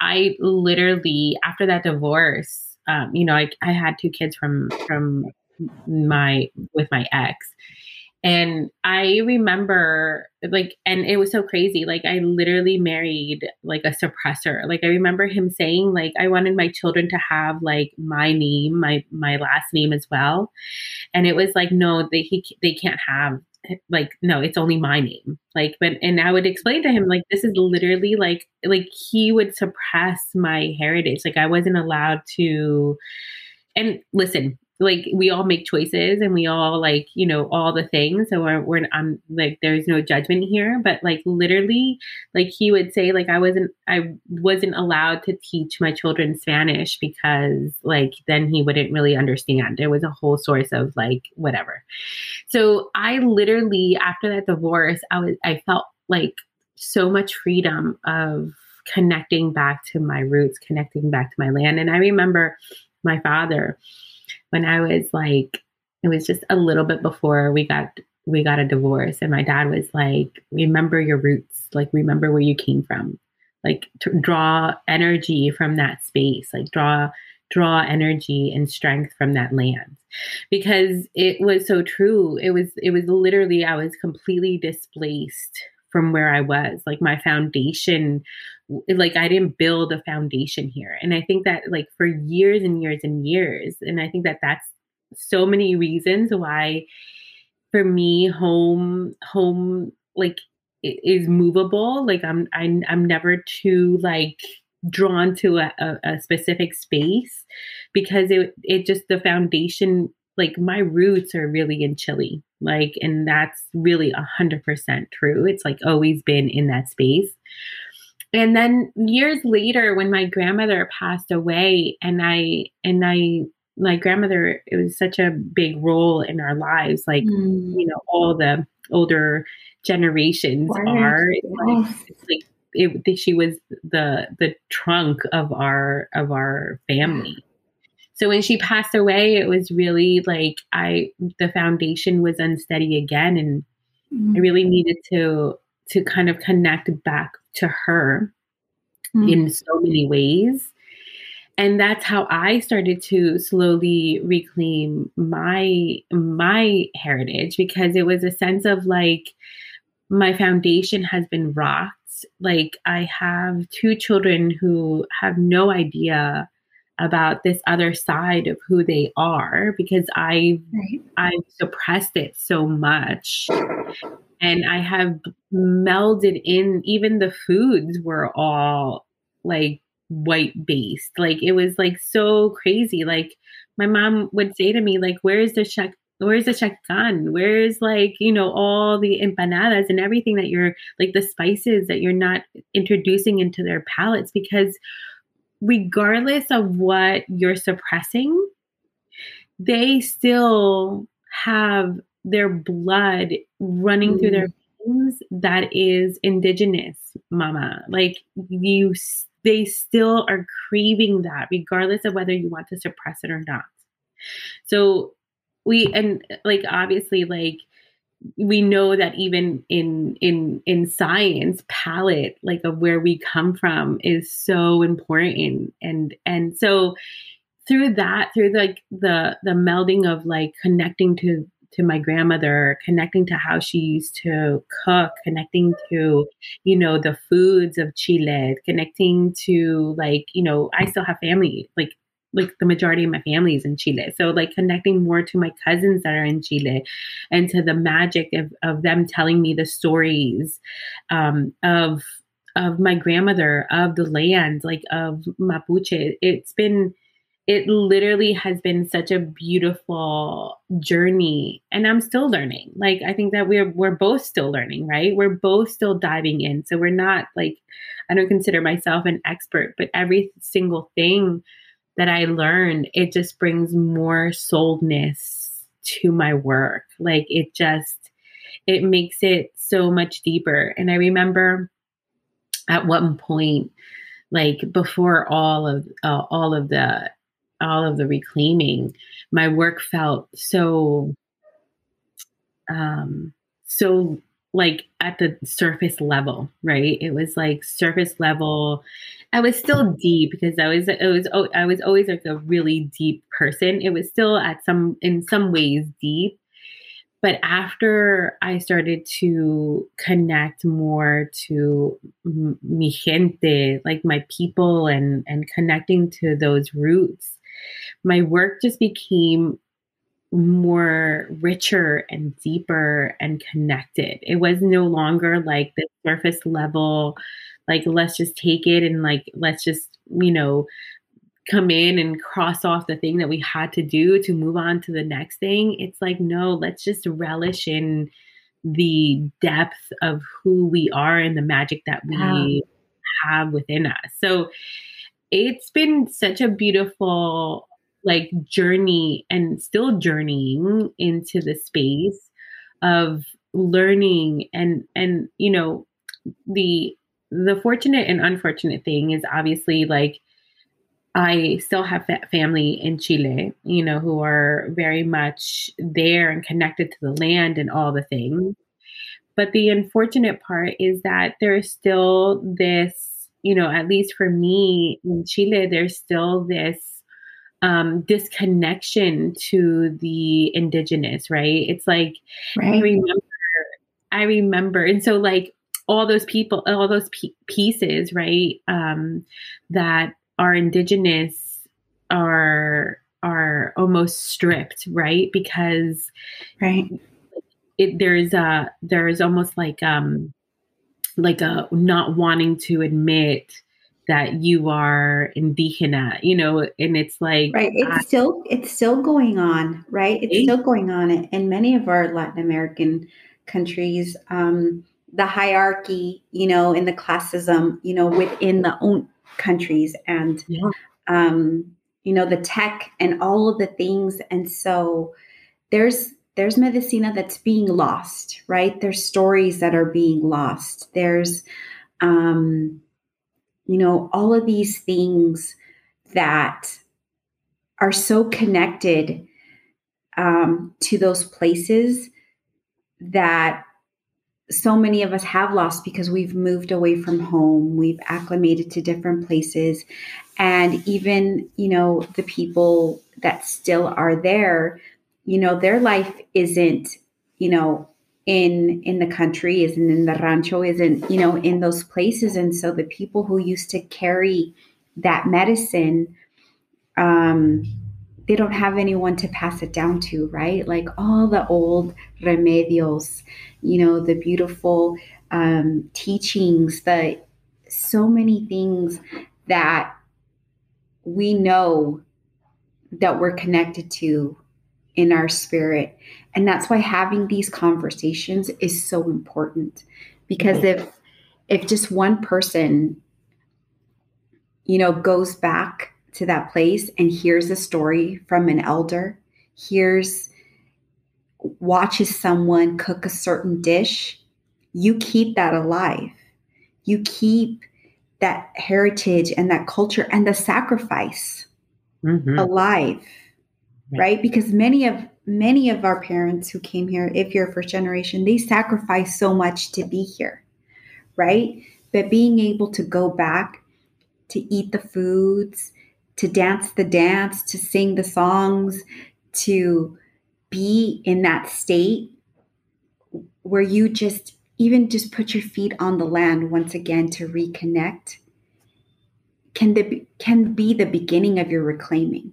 Speaker 2: i literally after that divorce um you know i, I had two kids from from my with my ex and I remember like and it was so crazy. Like I literally married like a suppressor. Like I remember him saying like I wanted my children to have like my name, my my last name as well. And it was like no, they he, they can't have like no it's only my name like but and i would explain to him like this is literally like like he would suppress my heritage like i wasn't allowed to and listen like we all make choices and we all like you know all the things. So we're, we're i'm like there's no judgment here. But like literally like he would say like i wasn't i wasn't allowed to teach my children spanish because like then he wouldn't really understand. There was a whole source of like whatever. So i literally after that divorce i was i felt like so much freedom of connecting back to my roots connecting back to my land. And i remember my father when I was like, it was just a little bit before we got we got a divorce and my dad was like remember your roots like remember where you came from. Like to draw energy from that space like draw draw energy and strength from that land. Because it was so true it was it was literally i was completely displaced from where i was. Like my foundation like i didn't build a foundation here. And i think that like for years and years and years and i think that that's so many reasons why for me home home like is movable. Like i'm i'm, I'm never too like drawn to a, a, a specific space because it it just the foundation like my roots are really in chile. Like and that's really a hundred percent true. It's like always been in that space and then years later when my grandmother passed away and i and i my grandmother it was such a big role in our lives like mm. you know all the older generations are it's like, like it, she was the the trunk of our of our family so when she passed away it was really like i the foundation was unsteady again and mm. i really needed to to kind of connect back to her mm. in so many ways and that's how i started to slowly reclaim my my heritage because it was a sense of like my foundation has been rocked like i have two children who have no idea about this other side of who they are because i right. i've suppressed it so much and i have melded in even the foods were all like white based. Like it was like so crazy. Like my mom would say to me, like, where's the check? Where's the chacan? Where's like, you know, all the empanadas and everything that you're like the spices that you're not introducing into their palates because regardless of what you're suppressing, they still have their blood running mm. through their mm. veins that is indigenous, mama. Like you they still are craving that regardless of whether you want to suppress it or not so we and like obviously like we know that even in in in science palate like of where we come from is so important. And and so through that through like the the melding of like connecting to to my grandmother, connecting to how she used to cook, connecting to, you know, the foods of Chile, connecting to like, you know, I still have family, like like the majority of my family is in Chile. So like connecting more to my cousins that are in Chile and to the magic of, of them telling me the stories um, of of my grandmother, of the land, like of Mapuche. It's been it literally has been such a beautiful journey and i'm still learning like i think that we're we're both still learning right we're both still diving in so we're not like i don't consider myself an expert but every single thing that i learned it just brings more souledness to my work. Like it just it makes it so much deeper. And i remember at one point like before all of uh, all of the all of the reclaiming, my work felt so um so like at the surface level, right? It was like surface level. I was still deep because I was it was oh, I was always like a really deep person. It was still at some in some ways deep. But after I started to connect more to mi gente, like my people and and connecting to those roots, my work just became more richer and deeper and connected. It was no longer like the surface level, like let's just take it and like let's just, you know, come in and cross off the thing that we had to do to move on to the next thing. It's like, no, let's just relish in the depth of who we are and the magic that we wow. have within us. So it's been such a beautiful like journey and still journeying into the space of learning and and you know the the fortunate and unfortunate thing is obviously like I still have family in Chile, you know, who are very much there and connected to the land and all the things. But the unfortunate part is that there's still this, you know, at least for me in Chile, there's still this um, disconnection to the indigenous, right? It's like right. I remember, I remember, and so like all those people, all those p- pieces, right, um, that are indigenous are are almost stripped, right? Because
Speaker 1: right,
Speaker 2: it, there's a there's almost like um like a not wanting to admit that you are indigena, you know, and it's like
Speaker 1: right. It's I, still it's still going on, right? It's still going on in many of our Latin American countries. Um, the hierarchy, you know, in the classism, you know, within the own countries, and yeah. um, you know, the tech and all of the things, and so there's there's medicina that's being lost, right? There's stories that are being lost. There's um, you know, all of these things that are so connected um, to those places that so many of us have lost because we've moved away from home we've acclimated to different places. And even you know the people that still are there you know their life isn't you know in in the country isn't in the rancho isn't you know in those places and so the people who used to carry that medicine um they don't have anyone to pass it down to right like all the old remedios you know the beautiful um teachings the so many things that we know that we're connected to in our spirit. And that's why having these conversations is so important. Because if if just one person you know goes back to that place and hears a story from an elder, hears watches someone cook a certain dish, you keep that alive. You keep that heritage and that culture and the sacrifice mm-hmm. alive right. because many of many of our parents who came here if you're first generation they sacrificed so much to be here right? But being able to go back to eat the foods to dance the dance to sing the songs to be in that state where you just even just put your feet on the land once again to reconnect can the, can be the beginning of your reclaiming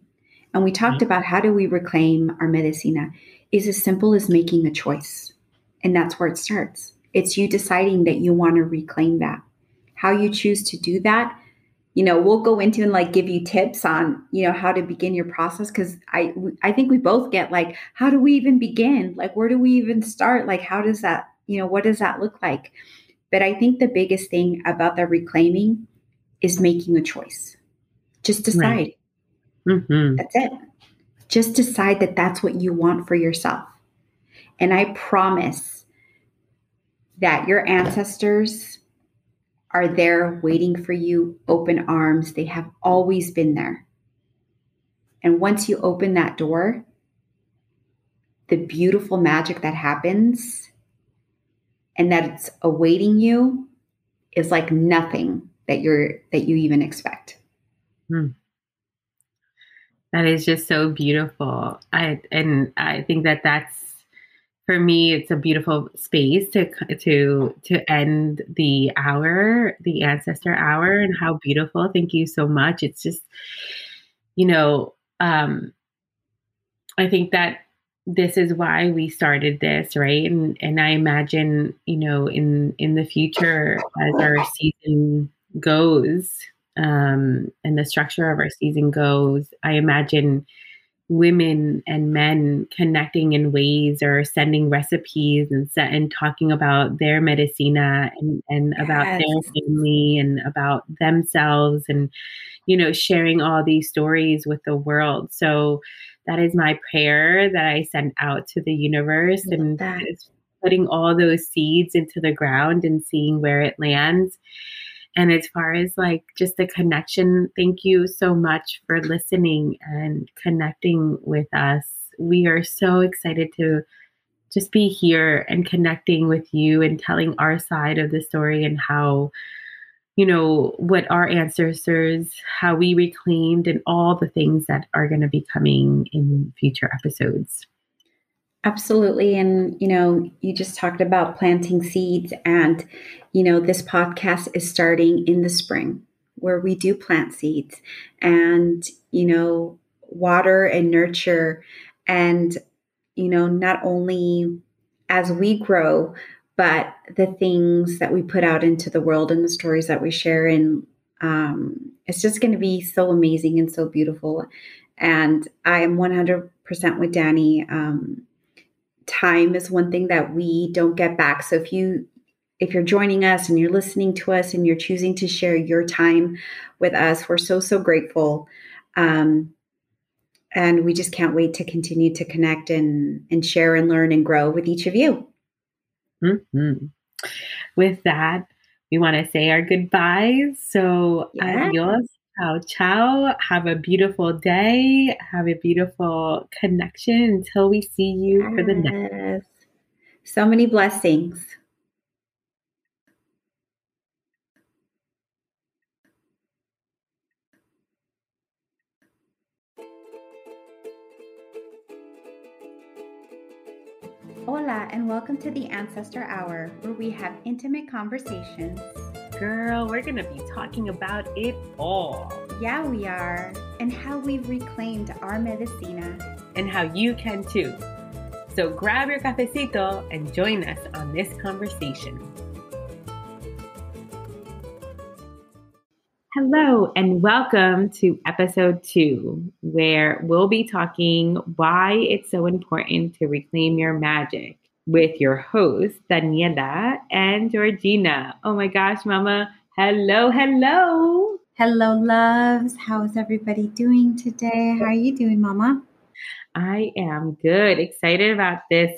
Speaker 1: and we talked mm-hmm. about how do we reclaim our medicina is as simple as making a choice. And that's where it starts. It's you deciding that you want to reclaim that. How you choose to do that, you know, we'll go into and like give you tips on, you know, how to begin your process cuz I I think we both get like how do we even begin? Like where do we even start? Like how does that, you know, what does that look like? But I think the biggest thing about the reclaiming is making a choice. Just decide. Right. Mm-hmm. That's it. Just decide that that's what you want for yourself. And I promise that your ancestors are there waiting for you, open arms. They have always been there. And once you open that door, the beautiful magic that happens and that it's awaiting you is like nothing that you're that you even expect. Hmm.
Speaker 2: That is just so beautiful. I and I think that that's for me it's a beautiful space to to to end the hour, the ancestor hour and how beautiful. Thank you so much. It's just you know, um I think that this is why we started this, right? And and I imagine, you know, in in the future as our season goes, um, and the structure of our season goes, I imagine women and men connecting in ways or sending recipes and set and talking about their medicina and, and yes. about their family and about themselves and you know sharing all these stories with the world. So that is my prayer that i send out to the universe and putting all those seeds into the ground and seeing where it lands and as far as like just the connection, thank you so much for listening and connecting with us. We are so excited to just be here and connecting with you and telling our side of the story and how you know what our ancestors how we reclaimed and all the things that are going to be coming in future episodes
Speaker 1: absolutely and you know you just talked about planting seeds and you know this podcast is starting in the spring where we do plant seeds and you know water and nurture and you know, not only as we grow, but the things that we put out into the world and the stories that we share. And um, it's just going to be so amazing and so beautiful. And I am 100% with Danny. Um, time is one thing that we don't get back. So if you if you're joining us and you're listening to us and you're choosing to share your time with us, we're so so grateful. Um, and we just can't wait to continue to connect and and share and learn and grow with each of you
Speaker 2: mm-hmm. with that we want to say our goodbyes so yeah. adios ciao ciao have a beautiful day have a beautiful connection until we see you yes. for the next
Speaker 1: so many blessings Hola, and welcome to the Ancestor Hour, where we have intimate conversations.
Speaker 2: Girl, we're going to be talking about it all.
Speaker 1: Yeah, we are. And how we've reclaimed our medicina.
Speaker 2: And how you can too. So grab your cafecito and join us on this conversation. Hello, and welcome to episode two, where we'll be talking why it's so important to reclaim your magic with your hosts, Daniela and Georgina. Oh my gosh, Mama. Hello, hello.
Speaker 1: Hello, loves. How is everybody doing today? How are you doing, Mama?
Speaker 2: I am good. Excited about this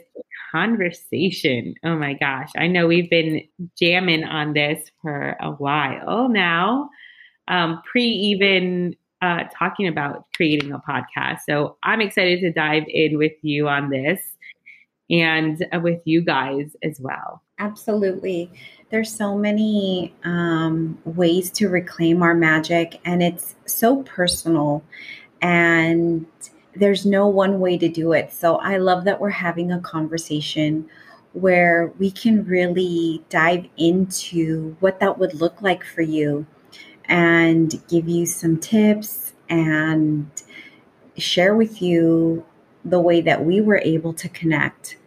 Speaker 2: conversation. Oh my gosh. I know we've been jamming on this for a while now um, pre even uh, talking about creating a podcast. So I'm excited to dive in with you on this and with you guys as well.
Speaker 1: Absolutely. There's so many um, ways to reclaim our magic, and it's so personal. And there's no one way to do it. So I love that we're having a conversation where we can really dive into what that would look like for you and give you some tips and share with you the way that we were able to connect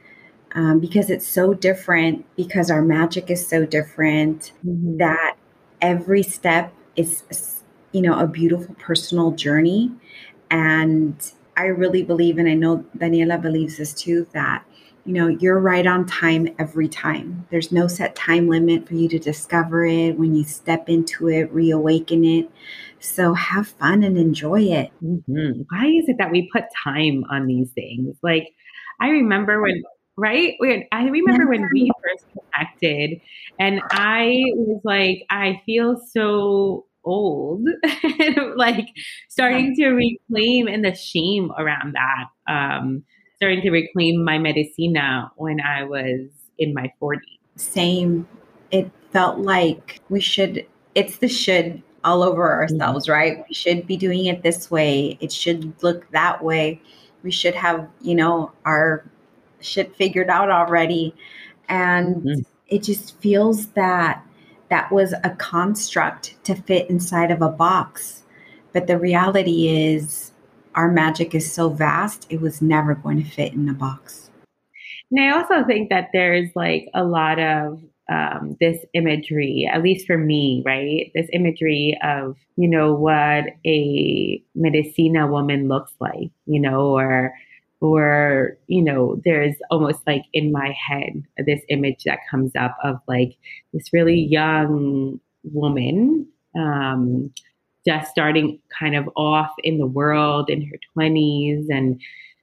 Speaker 1: um, because it's so different because our magic is so different mm-hmm. that every step is you know a beautiful personal journey and i really believe and i know daniela believes this too that you know, you're right on time every time. There's no set time limit for you to discover it when you step into it, reawaken it. So have fun and enjoy it.
Speaker 2: Mm-hmm. Why is it that we put time on these things? Like, I remember when, right? I remember when we first connected, and I was like, I feel so old, like starting to reclaim and the shame around that. Um, starting to reclaim my medicina when I was in my 40s.
Speaker 1: Same. It felt like we should, it's the should all over ourselves, mm-hmm. right? We should be doing it this way. It should look that way. We should have, you know, our shit figured out already. And mm-hmm. it just feels that that was a construct to fit inside of a box. But the reality is, our magic is so vast, it was never going to fit in a box.
Speaker 2: And I also think that there's like a lot of um, this imagery, at least for me, right? This imagery of, you know, what a medicina woman looks like, you know, or, or, you know, there's almost like in my head this image that comes up of like this really young woman um, just starting kind of off in the world in her 20s and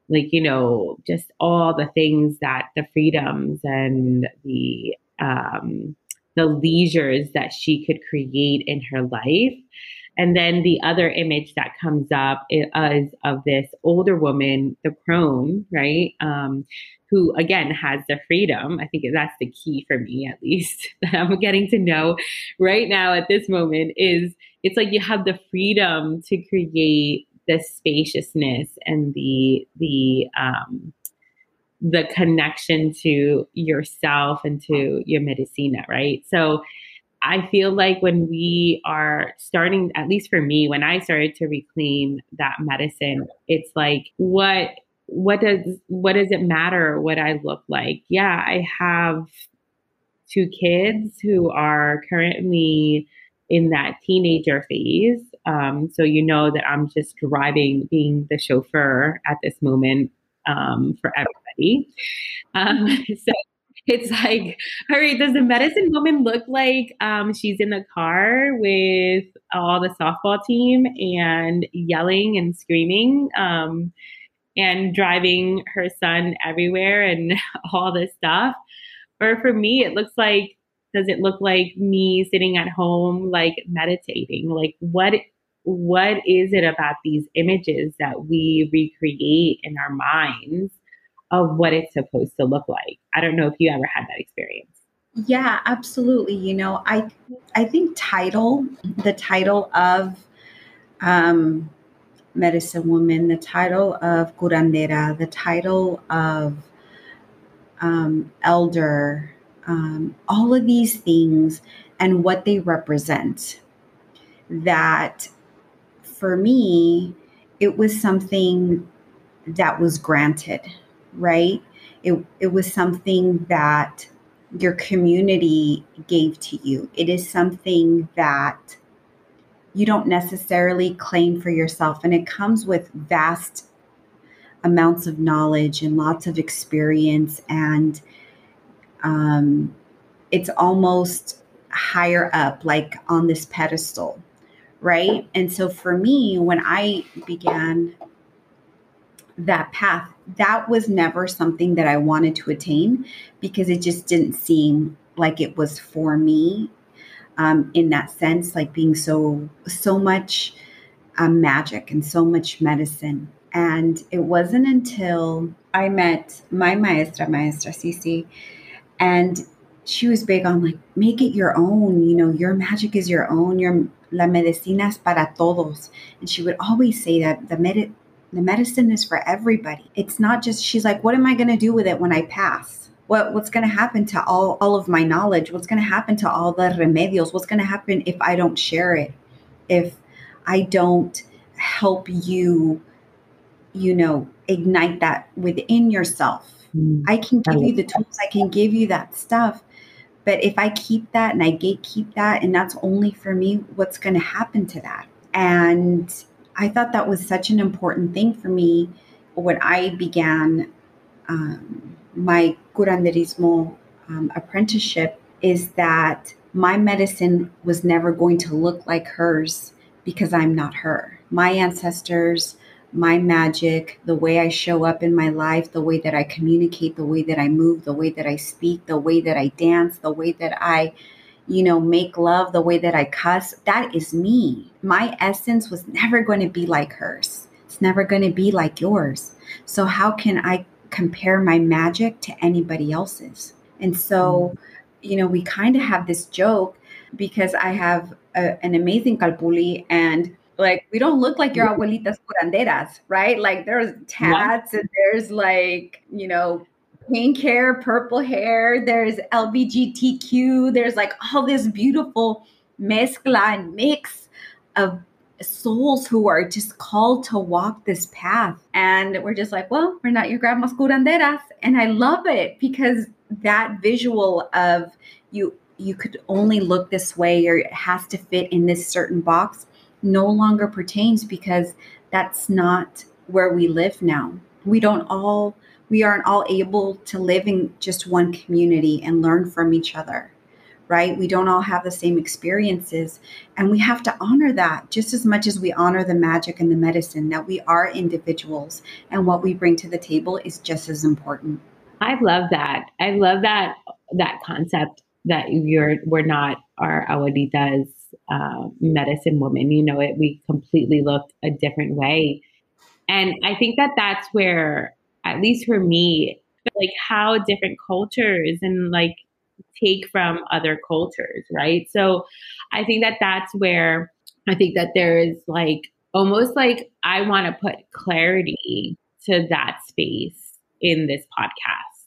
Speaker 2: like you know just all the things that the freedoms and the um the leisures that she could create in her life. And then the other image that comes up is of this older woman, the crone, right? Um, who again has the freedom. I think that's the key for me, at least, that I'm getting to know right now at this moment is it's like you have the freedom to create the spaciousness and the the um, the connection to yourself and to your medicina, right? So I feel like when we are starting, at least for me, when I started to reclaim that medicine, it's like what what does what does it matter what I look like? Yeah, I have two kids who are currently in that teenager phase. Um, so you know that I'm just driving, being the chauffeur at this moment um, for everybody. Um, so it's like, all right, does the medicine woman look like um, she's in the car with all the softball team and yelling and screaming um, and driving her son everywhere and all this stuff? Or for me, it looks like, does it look like me sitting at home, like meditating? Like, what what is it about these images that we recreate in our minds of what it's supposed to look like. I don't know if you ever had that experience.
Speaker 1: Yeah, absolutely. You know, I I think title, the title of um medicine woman, the title of curandera, the title of um, elder, um, all of these things and what they represent. That for me, it was something that was granted right? It, it was something that your community gave to you. It is something that you don't necessarily claim for yourself. And it comes with vast amounts of knowledge and lots of experience. And um, it's almost higher up, like on this pedestal, right? And so for me, when I began that path, that was never something that I wanted to attain because it just didn't seem like it was for me um, in that sense, like being so, so much um, magic and so much medicine. And it wasn't until I met my maestra, Maestra Sisi, and she was big on like, make it your own, you know, your magic is your own, your la medicina es para todos. And she would always say that the med- the medicine is for everybody. It's not just she's like, what am I going to do with it when I pass? What what's going to happen to all all of my knowledge? What's going to happen to all the remedios? What's going to happen if I don't share it? If I don't help you you know, ignite that within yourself. Mm. I can give you the tools, I can give you that stuff. But if I keep that and I gatekeep that and that's only for me, what's going to happen to that? And I thought that was such an important thing for me when I began um, my curanderismo um, apprenticeship is that my medicine was never going to look like hers because I'm not her. My ancestors, my magic, the way I show up in my life, the way that I communicate, the way that I move, the way that I speak, the way that I dance, the way that I you know, make love the way that I cuss, that is me. My essence was never going to be like hers. It's never going to be like yours. So, how can I compare my magic to anybody else's? And so, you know, we kind of have this joke because I have a, an amazing calpuli and like we don't look like your abuelitas curanderas, right? Like there's tats and there's like, you know, pink hair, purple hair, there's LBGTQ, there's like all this beautiful mezcla and mix of souls who are just called to walk this path. And we're just like, well, we're not your grandma's curanderas. And I love it because that visual of you you could only look this way or it has to fit in this certain box no longer pertains because that's not where we live now. We don't all we aren't all able to live in just one community and learn from each other, right? We don't all have the same experiences. And we have to honor that just as much as we honor the magic and the medicine, that we are individuals and what we bring to the table is just as important.
Speaker 2: I love that. I love that that concept that you're we're not our abuelitas uh, medicine woman. You know, it we completely look a different way, and I think that that's where, at least for me, like how different cultures and like take from other cultures, right? So, I think that that's where I think that there is like almost like I want to put clarity to that space in this podcast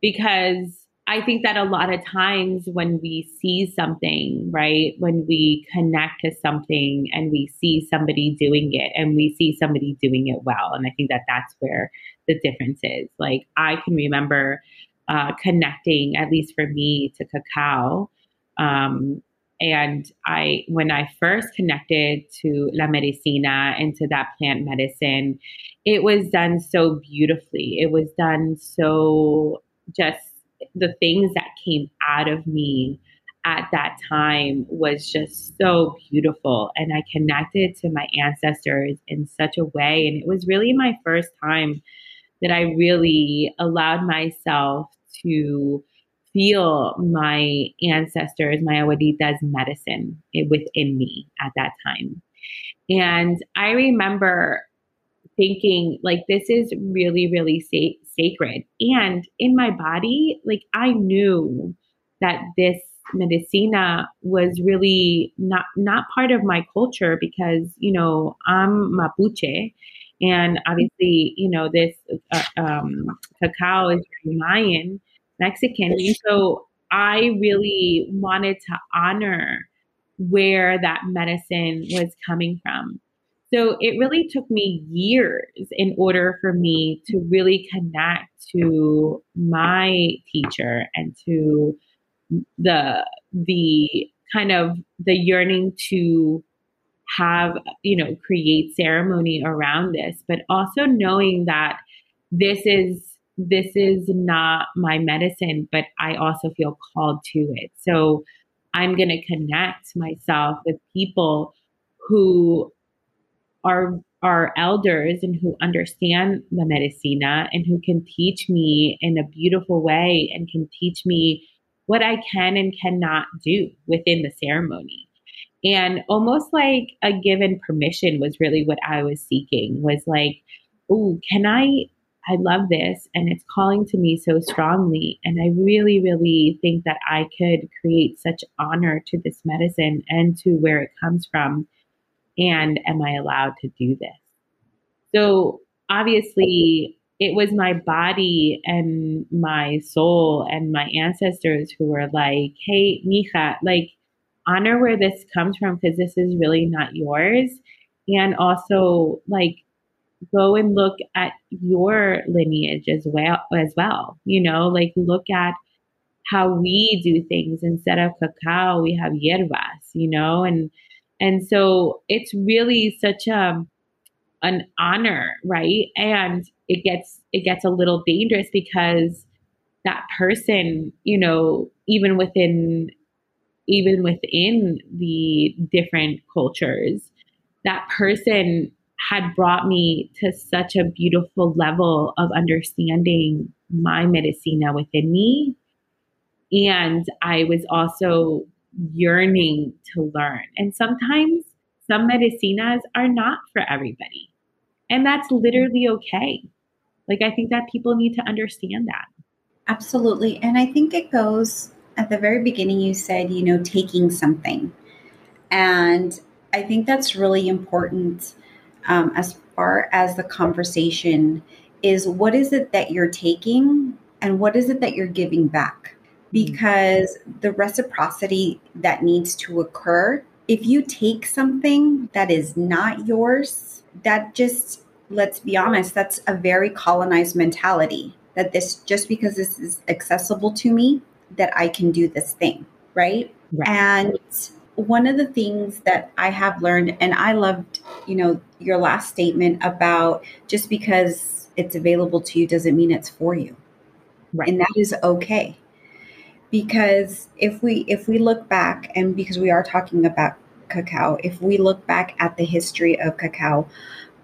Speaker 2: because I think that a lot of times when we see something, right, when we connect to something and we see somebody doing it and we see somebody doing it well, and I think that that's where the difference is. Like I can remember uh, connecting, at least for me, to cacao. Um, and I, when I first connected to La Medicina and to that plant medicine, it was done so beautifully. It was done so just the things that came out of me at that time was just so beautiful. And I connected to my ancestors in such a way. And it was really my first time that I really allowed myself to feel my ancestors, my abuelitas' medicine eh, within me at that time. And I remember thinking, like, this is really, really sa- sacred. And in my body, like, I knew that this medicina was really not not part of my culture because you know I'm Mapuche, and obviously you know this uh, um, cacao is Mayan, Mexican. And so I really wanted to honor where that medicine was coming from. So it really took me years in order for me to really connect to my teacher and to the the kind of the yearning to have you know create ceremony around this but also knowing that this is this is not my medicine, but I also feel called to it. So I'm going to connect myself with people who are are elders and who understand the medicina and who can teach me in a beautiful way and can teach me what I can and cannot do within the ceremony. And almost like a given permission was really what I was seeking was like, oh, can I I love this and it's calling to me so strongly. And I really, really think that I could create such honor to this medicine and to where it comes from. And am I allowed to do this? So obviously, it was my body and my soul and my ancestors who were like, hey, Mija, like, honor where this comes from because this is really not yours. And also, like, go and look at your lineage as well as well you know like look at how we do things instead of cacao we have hierbas you know and and so it's really such a an honor right and it gets it gets a little dangerous because that person you know even within even within the different cultures that person had brought me to such a beautiful level of understanding my medicina within me. And I was also yearning to learn. And sometimes some medicinas are not for everybody. And that's literally okay. Like, I think that people need to understand that.
Speaker 1: Absolutely. And I think it goes at the very beginning, you said, you know, taking something. And I think that's really important um, as far as the conversation is what is it that you're taking and what is it that you're giving back? Mm-hmm. Because the reciprocity that needs to occur, if you take something that is not yours, that just, let's be honest, that's a very colonized mentality that this, just because this is accessible to me, that I can do this thing, right? right. And one of the things that I have learned, and I loved, you know, your last statement about just because it's available to you doesn't mean it's for you. Right. And that is okay. Because if we if we look back and because we are talking about cacao, if we look back at the history of cacao,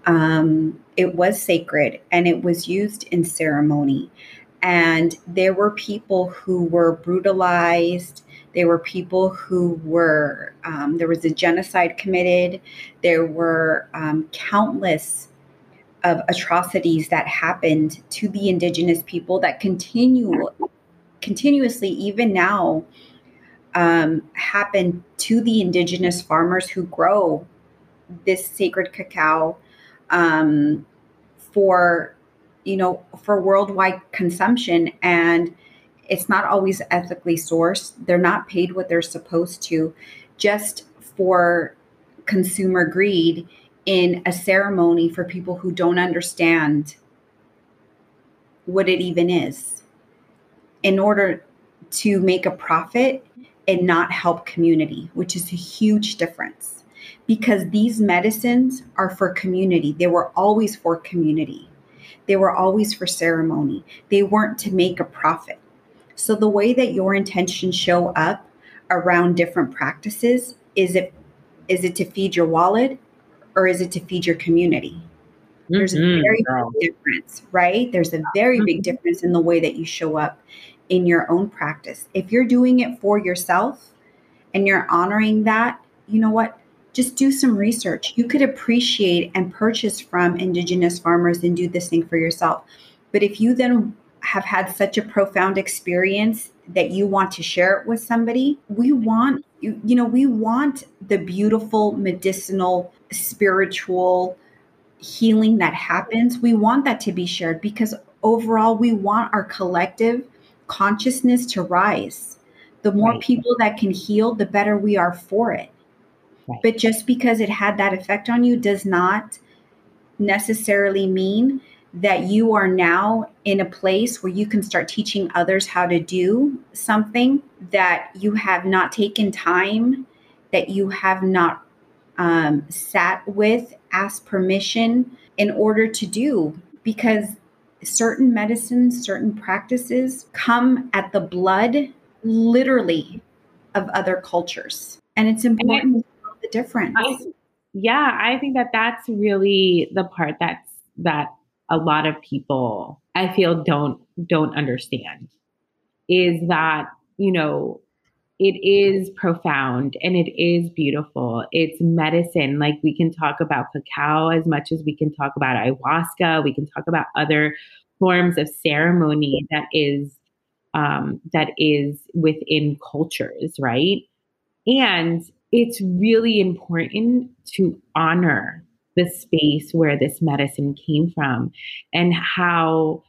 Speaker 1: um, it was sacred and it was used in ceremony. And there were people who were brutalized. There were people who were, um, there was a genocide committed. There were um, countless of atrocities that happened to the indigenous people that continue continuously, even now, um, happen to the indigenous farmers who grow this sacred cacao um, for you know for worldwide consumption. And it's not always ethically sourced. They're not paid what they're supposed to just for consumer greed in a ceremony for people who don't understand what it even is in order to make a profit and not help community, which is a huge difference because these medicines are for community. They were always for community. They were always for ceremony. They weren't to make a profit. So the way that your intentions show up around different practices is it is it to feed your wallet or is it to feed your community? There's mm-hmm. a very big difference, right? There's a very big mm-hmm. difference in the way that you show up in your own practice. If you're doing it for yourself and you're honoring that, you know what? Just do some research. You could appreciate and purchase from indigenous farmers and do this thing for yourself. But if you then have had such a profound experience that you want to share it with somebody, we want you, you know, we want the beautiful medicinal spiritual healing that happens. We want that to be shared because overall we want our collective consciousness to rise. The more right. people that can heal, the better we are for it. Right. But just because it had that effect on you does not necessarily mean that you are now in a place where you can start teaching others how to do something that you have not taken time, that you have not um, sat with, asked permission in order to do. Because certain medicines, certain practices come at the blood, literally, of other cultures. And it's important and I, to know the difference. I,
Speaker 2: yeah, I think that that's really the part that's that a lot of people I feel don't don't understand is that you know it is profound and it is beautiful. It's medicine. Like we can talk about cacao as much as we can talk about ayahuasca. We can talk about other forms of ceremony that is um, that is within cultures, right? And it's really important to honor the space where this medicine came from and how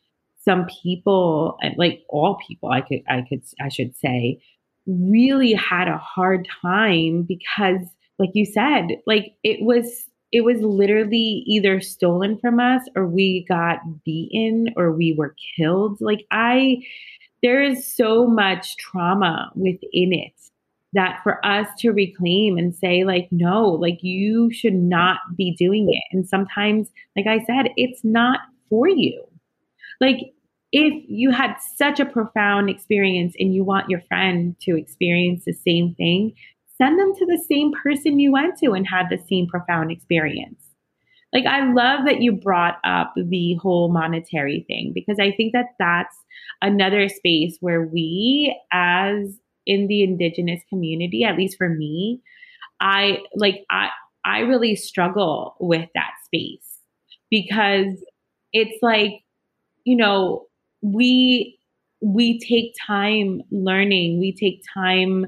Speaker 2: some people like all people i could i could i should say really had a hard time because like you said like it was it was literally either stolen from us or we got beaten or we were killed. Like i there is so much trauma within it that for us to reclaim and say like no like you should not be doing it. And sometimes like i said it's not for you. Like if you had such a profound experience and you want your friend to experience the same thing, send them to the same person you went to and had the same profound experience. Like, I love that you brought up the whole monetary thing because I think that that's another space where we, as in the indigenous community, at least for me, I like, I, I really struggle with that space because it's like, you know, we we take time learning. We take time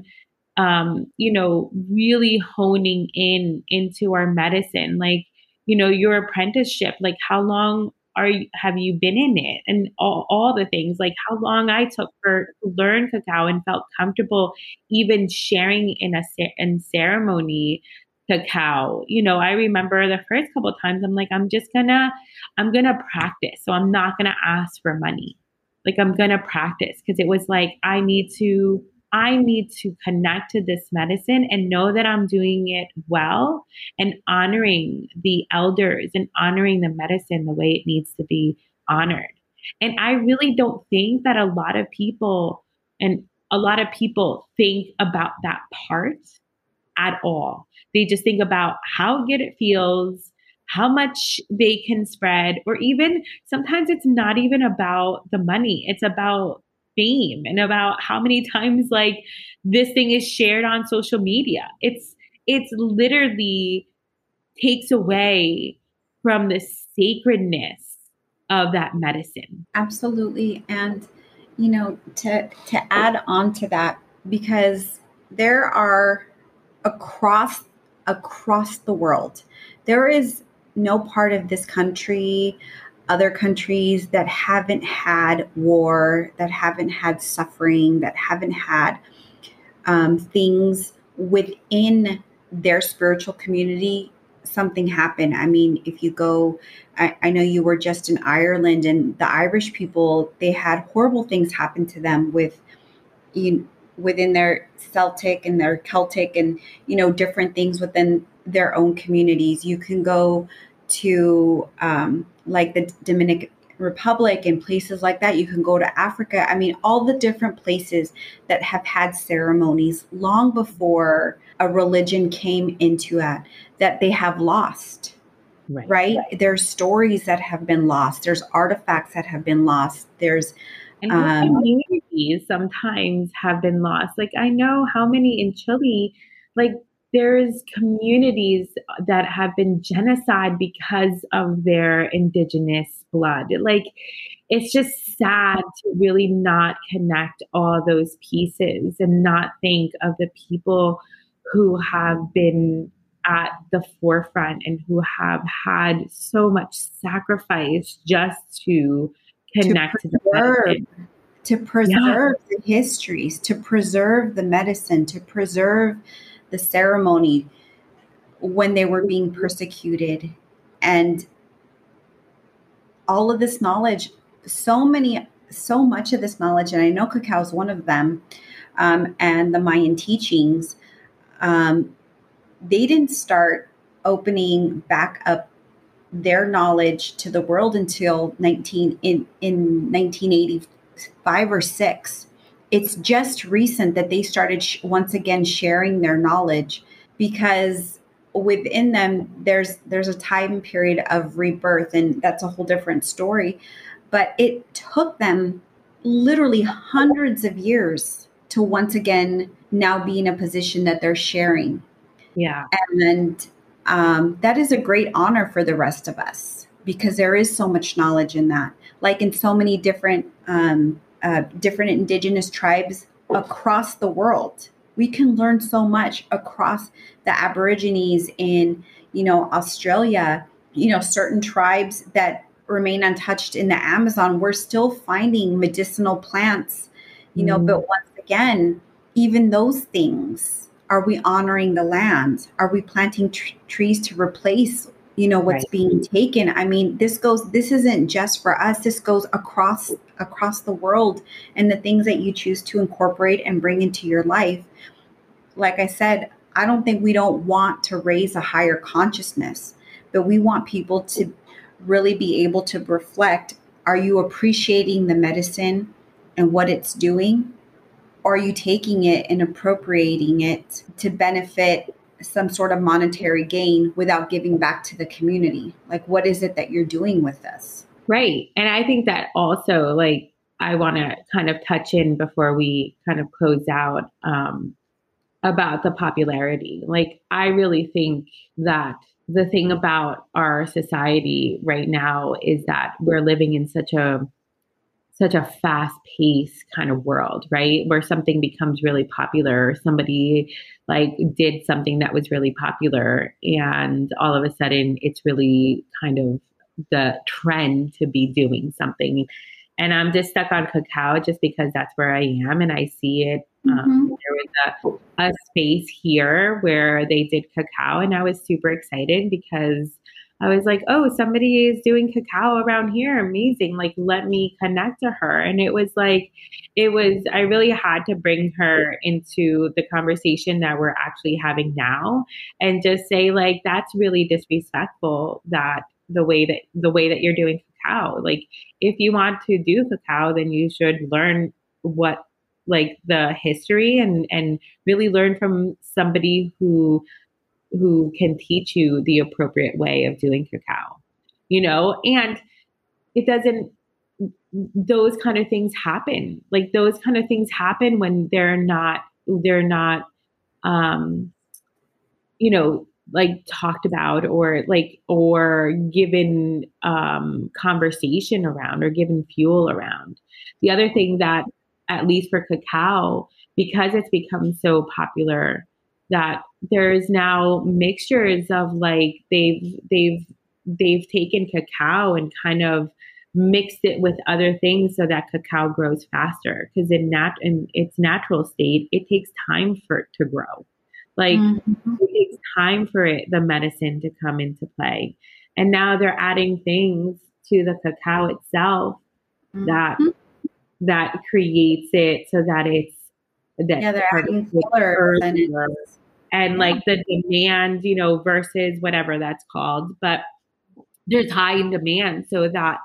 Speaker 2: um, you know really honing in into our medicine. Like you know your apprenticeship like how long are you, have you been in it? And all, all the things. Like how long i took for to learn cacao and felt comfortable even sharing in a in ceremony cacao. You know i remember the first couple times i'm like i'm just gonna i'm gonna practice. So i'm not gonna ask for money like I'm to practice because it was like I need to I need to connect to this medicine and know that I'm doing it well and honoring the elders and honoring the medicine the way it needs to be honored. And I really don't think that a lot of people and a lot of people think about that part at all. They just think about how good it feels, how much they can spread, or even sometimes it's not even about the money, it's about fame and about how many times like this thing is shared on social media. It's it's literally takes away from the sacredness of that medicine.
Speaker 1: Absolutely. And you know, to to add on to that because there are across across the world. There is no part of this country, other countries that haven't had war, that haven't had suffering, that haven't had um, things within their spiritual community something happen. I mean, if you go, I, I, know you were just in Ireland, and the Irish people, they had horrible things happen to them with, you within their Celtic and their Celtic, and you know, different things within their own communities. You can go to um, like the Dominican Republic and places like that. You can go to Africa. I mean, all the different places that have had ceremonies long before a religion came into it that they have lost. Right. right? There's stories that have been lost. There's artifacts that have been lost. There's
Speaker 2: and um, communities sometimes have been lost. Like I know how many in Chile, like there's communities that have been genocide because of their indigenous blood. Like it's just sad to really not connect all those pieces and not think of the people who have been at the forefront and who have had so much sacrifice just to connect to,
Speaker 1: preserve, to, to preserve yeah. the histories, to preserve the medicine, to preserve the ceremony when they were being persecuted. And all of this knowledge so many so much of this knowledge and i know cacao is one of them um, and the mayan teachings um, they didn't start opening back up their knowledge to the world until 19 in in 1985 or 6 it's just recent that they started sh- once again sharing their knowledge because within them there's there's a time period of rebirth and that's a whole different story. But it took them literally hundreds of years to once again now be in a position that they're sharing.
Speaker 2: Yeah.
Speaker 1: And um, that is a great honor for the rest of us because there is so much knowledge in that. Like in so many different um, uh, different indigenous tribes across the world. We can learn so much across the Aborigines in, you know, Australia, you know, certain tribes that remain untouched in the Amazon. We're still finding medicinal plants, you know, mm. but once again, even those things, are we honoring the land? Are we planting tr- trees to replace you know what's right. being taken i mean this goes this isn't just for us this goes across across the world and the things that you choose to incorporate and bring into your life like i said i don't think we don't want to raise a higher consciousness but we want people to really be able to reflect are you appreciating the medicine and what it's doing? Or are you taking it and appropriating it to benefit some sort of monetary gain without giving back to the community? Like what is it that you're doing with this
Speaker 2: right and i think that also like i want to kind of touch in before we kind of close out um, about the popularity like i really think that the thing about our society right now is that we're living in such a such a fast paced kind of world, right? Where something becomes really popular, somebody like did something that was really popular, and all of a sudden it's really kind of the trend to be doing something. And I'm just stuck on cacao just because that's where I am and I see it. Um, mm-hmm. there was a, a space here where they did cacao, and I was super excited because I was like, oh, somebody is doing cacao around here. Amazing. Like, let me connect to her. And it was like, it was, I really had to bring her into the conversation that we're actually having now and just say, like, that's really disrespectful that the way that, the way that you're doing cacao. Like, if you want to do cacao, then you should learn what, like, the history and, and really learn from somebody who who can teach you the appropriate way of doing cacao you know and it doesn't those kind of things happen like those kind of things happen when they're not they're not um you know like talked about or like or given um conversation around or given fuel around. The other thing that at least for cacao because it's become so popular that there's now mixtures of like they've they've they've taken cacao and kind of mixed it with other things so that cacao grows faster. Because in nat in its natural state it takes time for it to grow like mm-hmm. it takes time for it the medicine to come into play and now they're adding things to the cacao itself mm-hmm. that that creates it so that it's that
Speaker 1: yeah, they're adding fillers and,
Speaker 2: and like the demand, you know, versus whatever that's called. But there's high in demand so that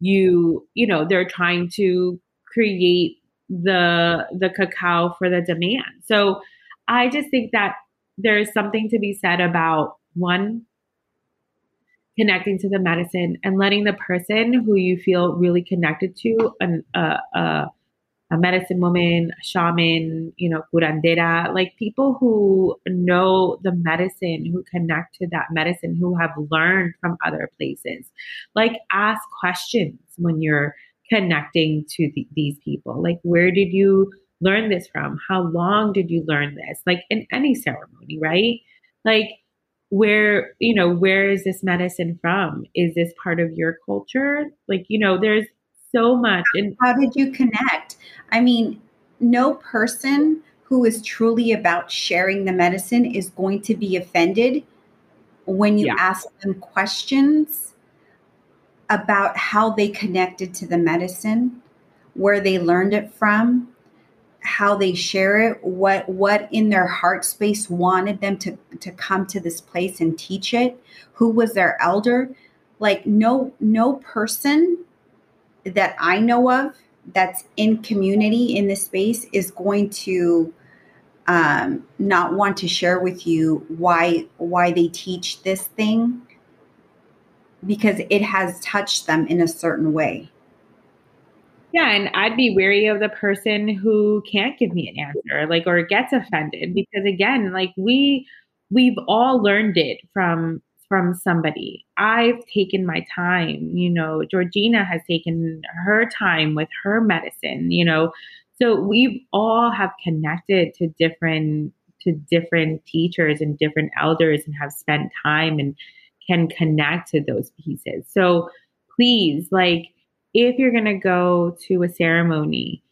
Speaker 2: you, you know, they're trying to create the the cacao for the demand. So I just think that there's something to be said about one connecting to the medicine and letting the person who you feel really connected to an, uh, uh, a medicine woman, shaman, you know, curandera, like people who know the medicine, who connect to that medicine, who have learned from other places. Like ask questions when you're connecting to the, these people. Like, where did you learn this from? How long did you learn this? Like in any ceremony, right? Like, where, you know, where is this medicine from? Is this part of your culture? Like, you know, there's so much.
Speaker 1: And how did you connect? I mean, no person who is truly about sharing the medicine is going to be offended when you yeah. ask them questions about how they connected to the medicine, where they learned it from, how they share it, what what in their heart space wanted them to to come to this place and teach it, who was their elder. Like no no person that I know of that's in community in this space is going to um, not want to share with you why why they teach this thing because it has touched them in a certain way.
Speaker 2: Yeah, and I'd be wary of the person who can't give me an answer, like or gets offended because again, like we we've all learned it from from somebody. I've taken my time, you know, Georgina has taken her time with her medicine, you know. So we all have connected to different to different teachers and different elders and have spent time and can connect to those pieces. So please, like if you're going to go to a ceremony,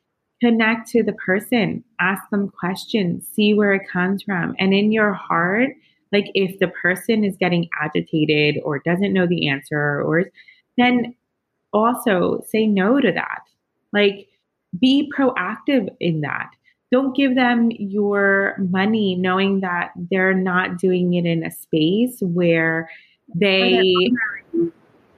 Speaker 2: connect to the person, ask them questions, see where it comes from. And in your heart, like if the person is getting agitated or doesn't know the answer or then also say no to that. Like be proactive in that. Don't give them your money knowing that they're not doing it in a space where they
Speaker 1: they're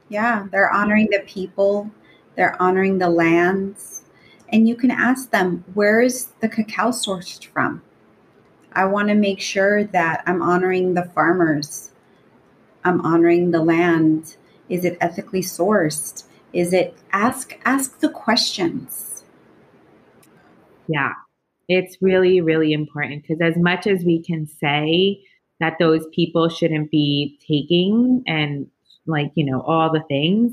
Speaker 1: yeah, they're honoring the people, they're honoring the lands. And you can ask them, where is the cacao sourced from? I want to make sure that I'm honoring the farmers. I'm honoring the land. Is it ethically sourced? Is it ask ask the questions?
Speaker 2: Yeah. It's really really important because as much as we can say that those people shouldn't be taking and like, you know, all the things,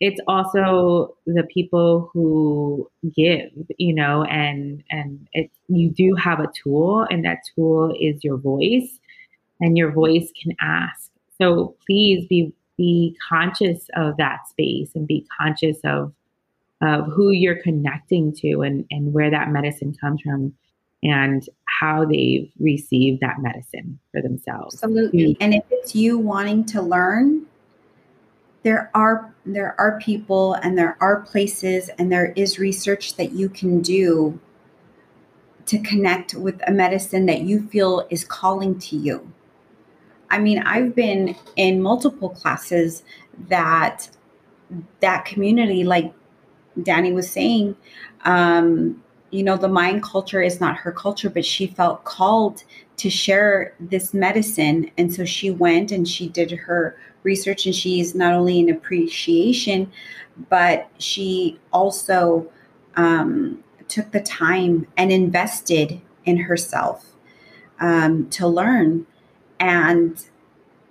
Speaker 2: it's also the people who give you know and and it you do have a tool and that tool is your voice and your voice can ask. So please be be conscious of that space and be conscious of of who you're connecting to and and where that medicine comes from and how they've received that medicine for themselves.
Speaker 1: Absolutely. And if it's you wanting to learn there are there are people and there are places and there is research that you can do to connect with a medicine that you feel is calling to you. I mean, I've been in multiple classes that that community, like Danny was saying, um, you know, the Mayan culture is not her culture, but she felt called to share this medicine. And so she went and she did her research, and she's not only an appreciation, but she also um, took the time and invested in herself um, to learn. And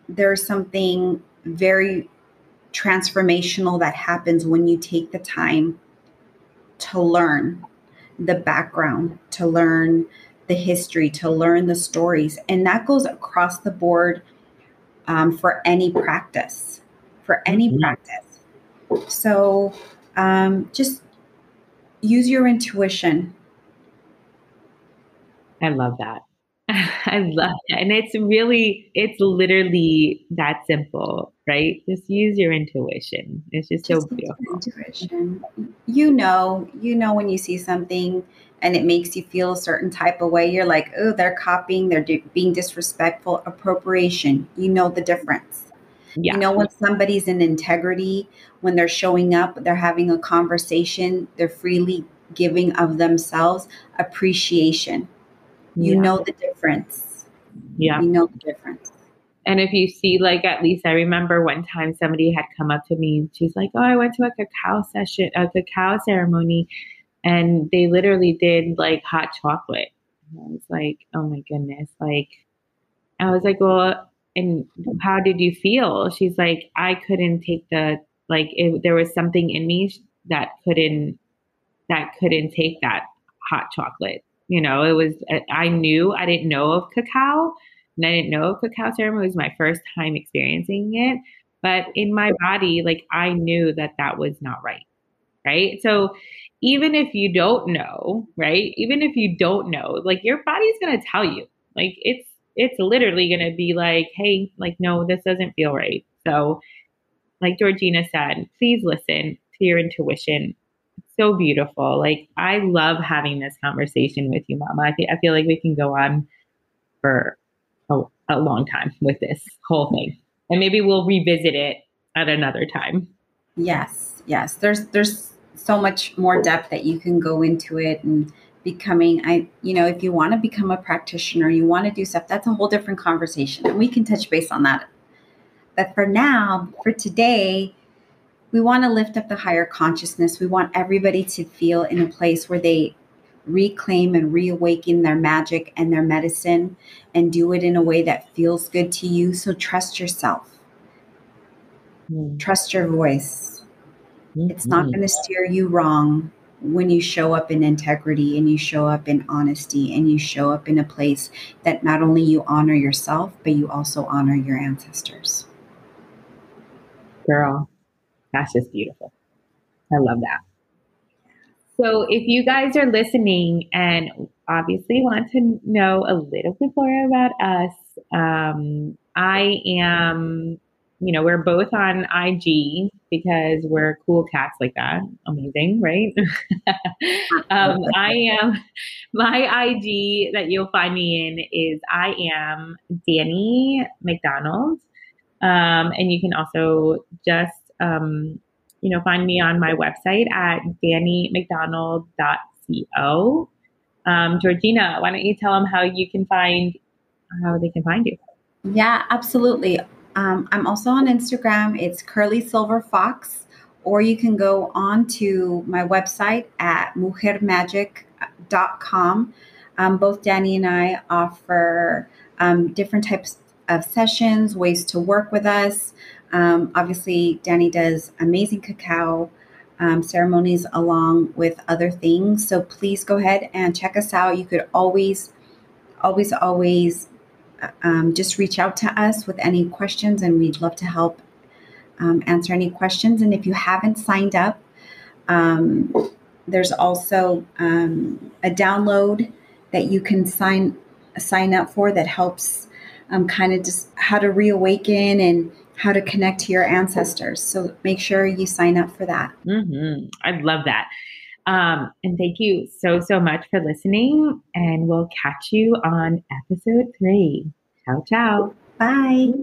Speaker 1: there's something very transformational that happens when you take the time to learn the background, to learn the history, to learn the stories. And that goes across the board um, for any practice, for any mm-hmm. practice. So um, just use your intuition.
Speaker 2: I love that. I love that. And it's really, it's literally that simple, right? Just use your intuition. It's just, just so beautiful. Intuition.
Speaker 1: You know, you know when you see something and it makes you feel a certain type of way, you're like, oh, they're copying, they're being disrespectful, appropriation. You know the difference. Yeah. You know when somebody's in integrity, when they're showing up, they're having a conversation, they're freely giving of themselves, appreciation you yeah. know the difference.
Speaker 2: Yeah.
Speaker 1: You know the difference.
Speaker 2: And if you see, like, at least I remember one time somebody had come up to me. and She's like, "Oh, I went to a cacao session, a cacao ceremony, and they literally did like hot chocolate." And I was like, "Oh my goodness!" Like, I was like, "Well, and how did you feel?" She's like, "I couldn't take the like. It, there was something in me that couldn't that couldn't take that hot chocolate." You know, it was, I knew I didn't know of cacao and I didn't know of cacao ceremony. It was my first time experiencing it. But in my body, like I knew that that was not right. Right. So even if you don't know, right? Even if you don't know, like your body's going to tell you, like it's, it's literally going to be like, hey, like, no, this doesn't feel right. So, like Georgina said, please listen to your intuition so beautiful. Like I love having this conversation with you, Mama. I, I feel like we can go on for a, a long time with this whole thing, and maybe we'll revisit it at another time.
Speaker 1: Yes, yes. There's there's so much more depth that you can go into it and becoming i you know if you want to become a practitioner you want to do stuff that's a whole different conversation and we can touch base on that but for now for today we want to lift up the higher consciousness. We want everybody to feel in a place where they reclaim and reawaken their magic and their medicine and do it in a way that feels good to you. So trust yourself. Mm. Trust your voice. Mm-hmm. It's not going to steer you wrong when you show up in integrity and you show up in honesty and you show up in a place that not only you honor yourself, but you also honor your ancestors.
Speaker 2: Girl, that's just beautiful. I love that. So, if you guys are listening and obviously want to know a little bit more about us, um, I am, you know, we're both on IG because we're cool cats like that. Amazing, right? um, I am, my IG that you'll find me in is I am Danny McDonald. Um, and you can also just um, you know, find me on my website at dannymcdonald.co. Um, Georgina, why don't you tell them how you can find how they can find you?
Speaker 1: Yeah, absolutely. Um, I'm also on Instagram. It's Curly Silver Fox, or you can go on to my website at mujermagic.com. Um, both Danny and I offer um, different types of sessions, ways to work with us. Um, obviously, Danny does amazing cacao um, ceremonies along with other things. So please go ahead and check us out. You could always, always, always um, just reach out to us with any questions, and we'd love to help um, answer any questions. And if you haven't signed up, um, there's also um, a download that you can sign sign up for that helps um, kind of just how to reawaken and how to connect to your ancestors. So make sure you sign up for that.
Speaker 2: Mm-hmm. I love that. Um, and thank you so, so much for listening. And we'll catch you on episode three. Ciao, ciao.
Speaker 1: Bye.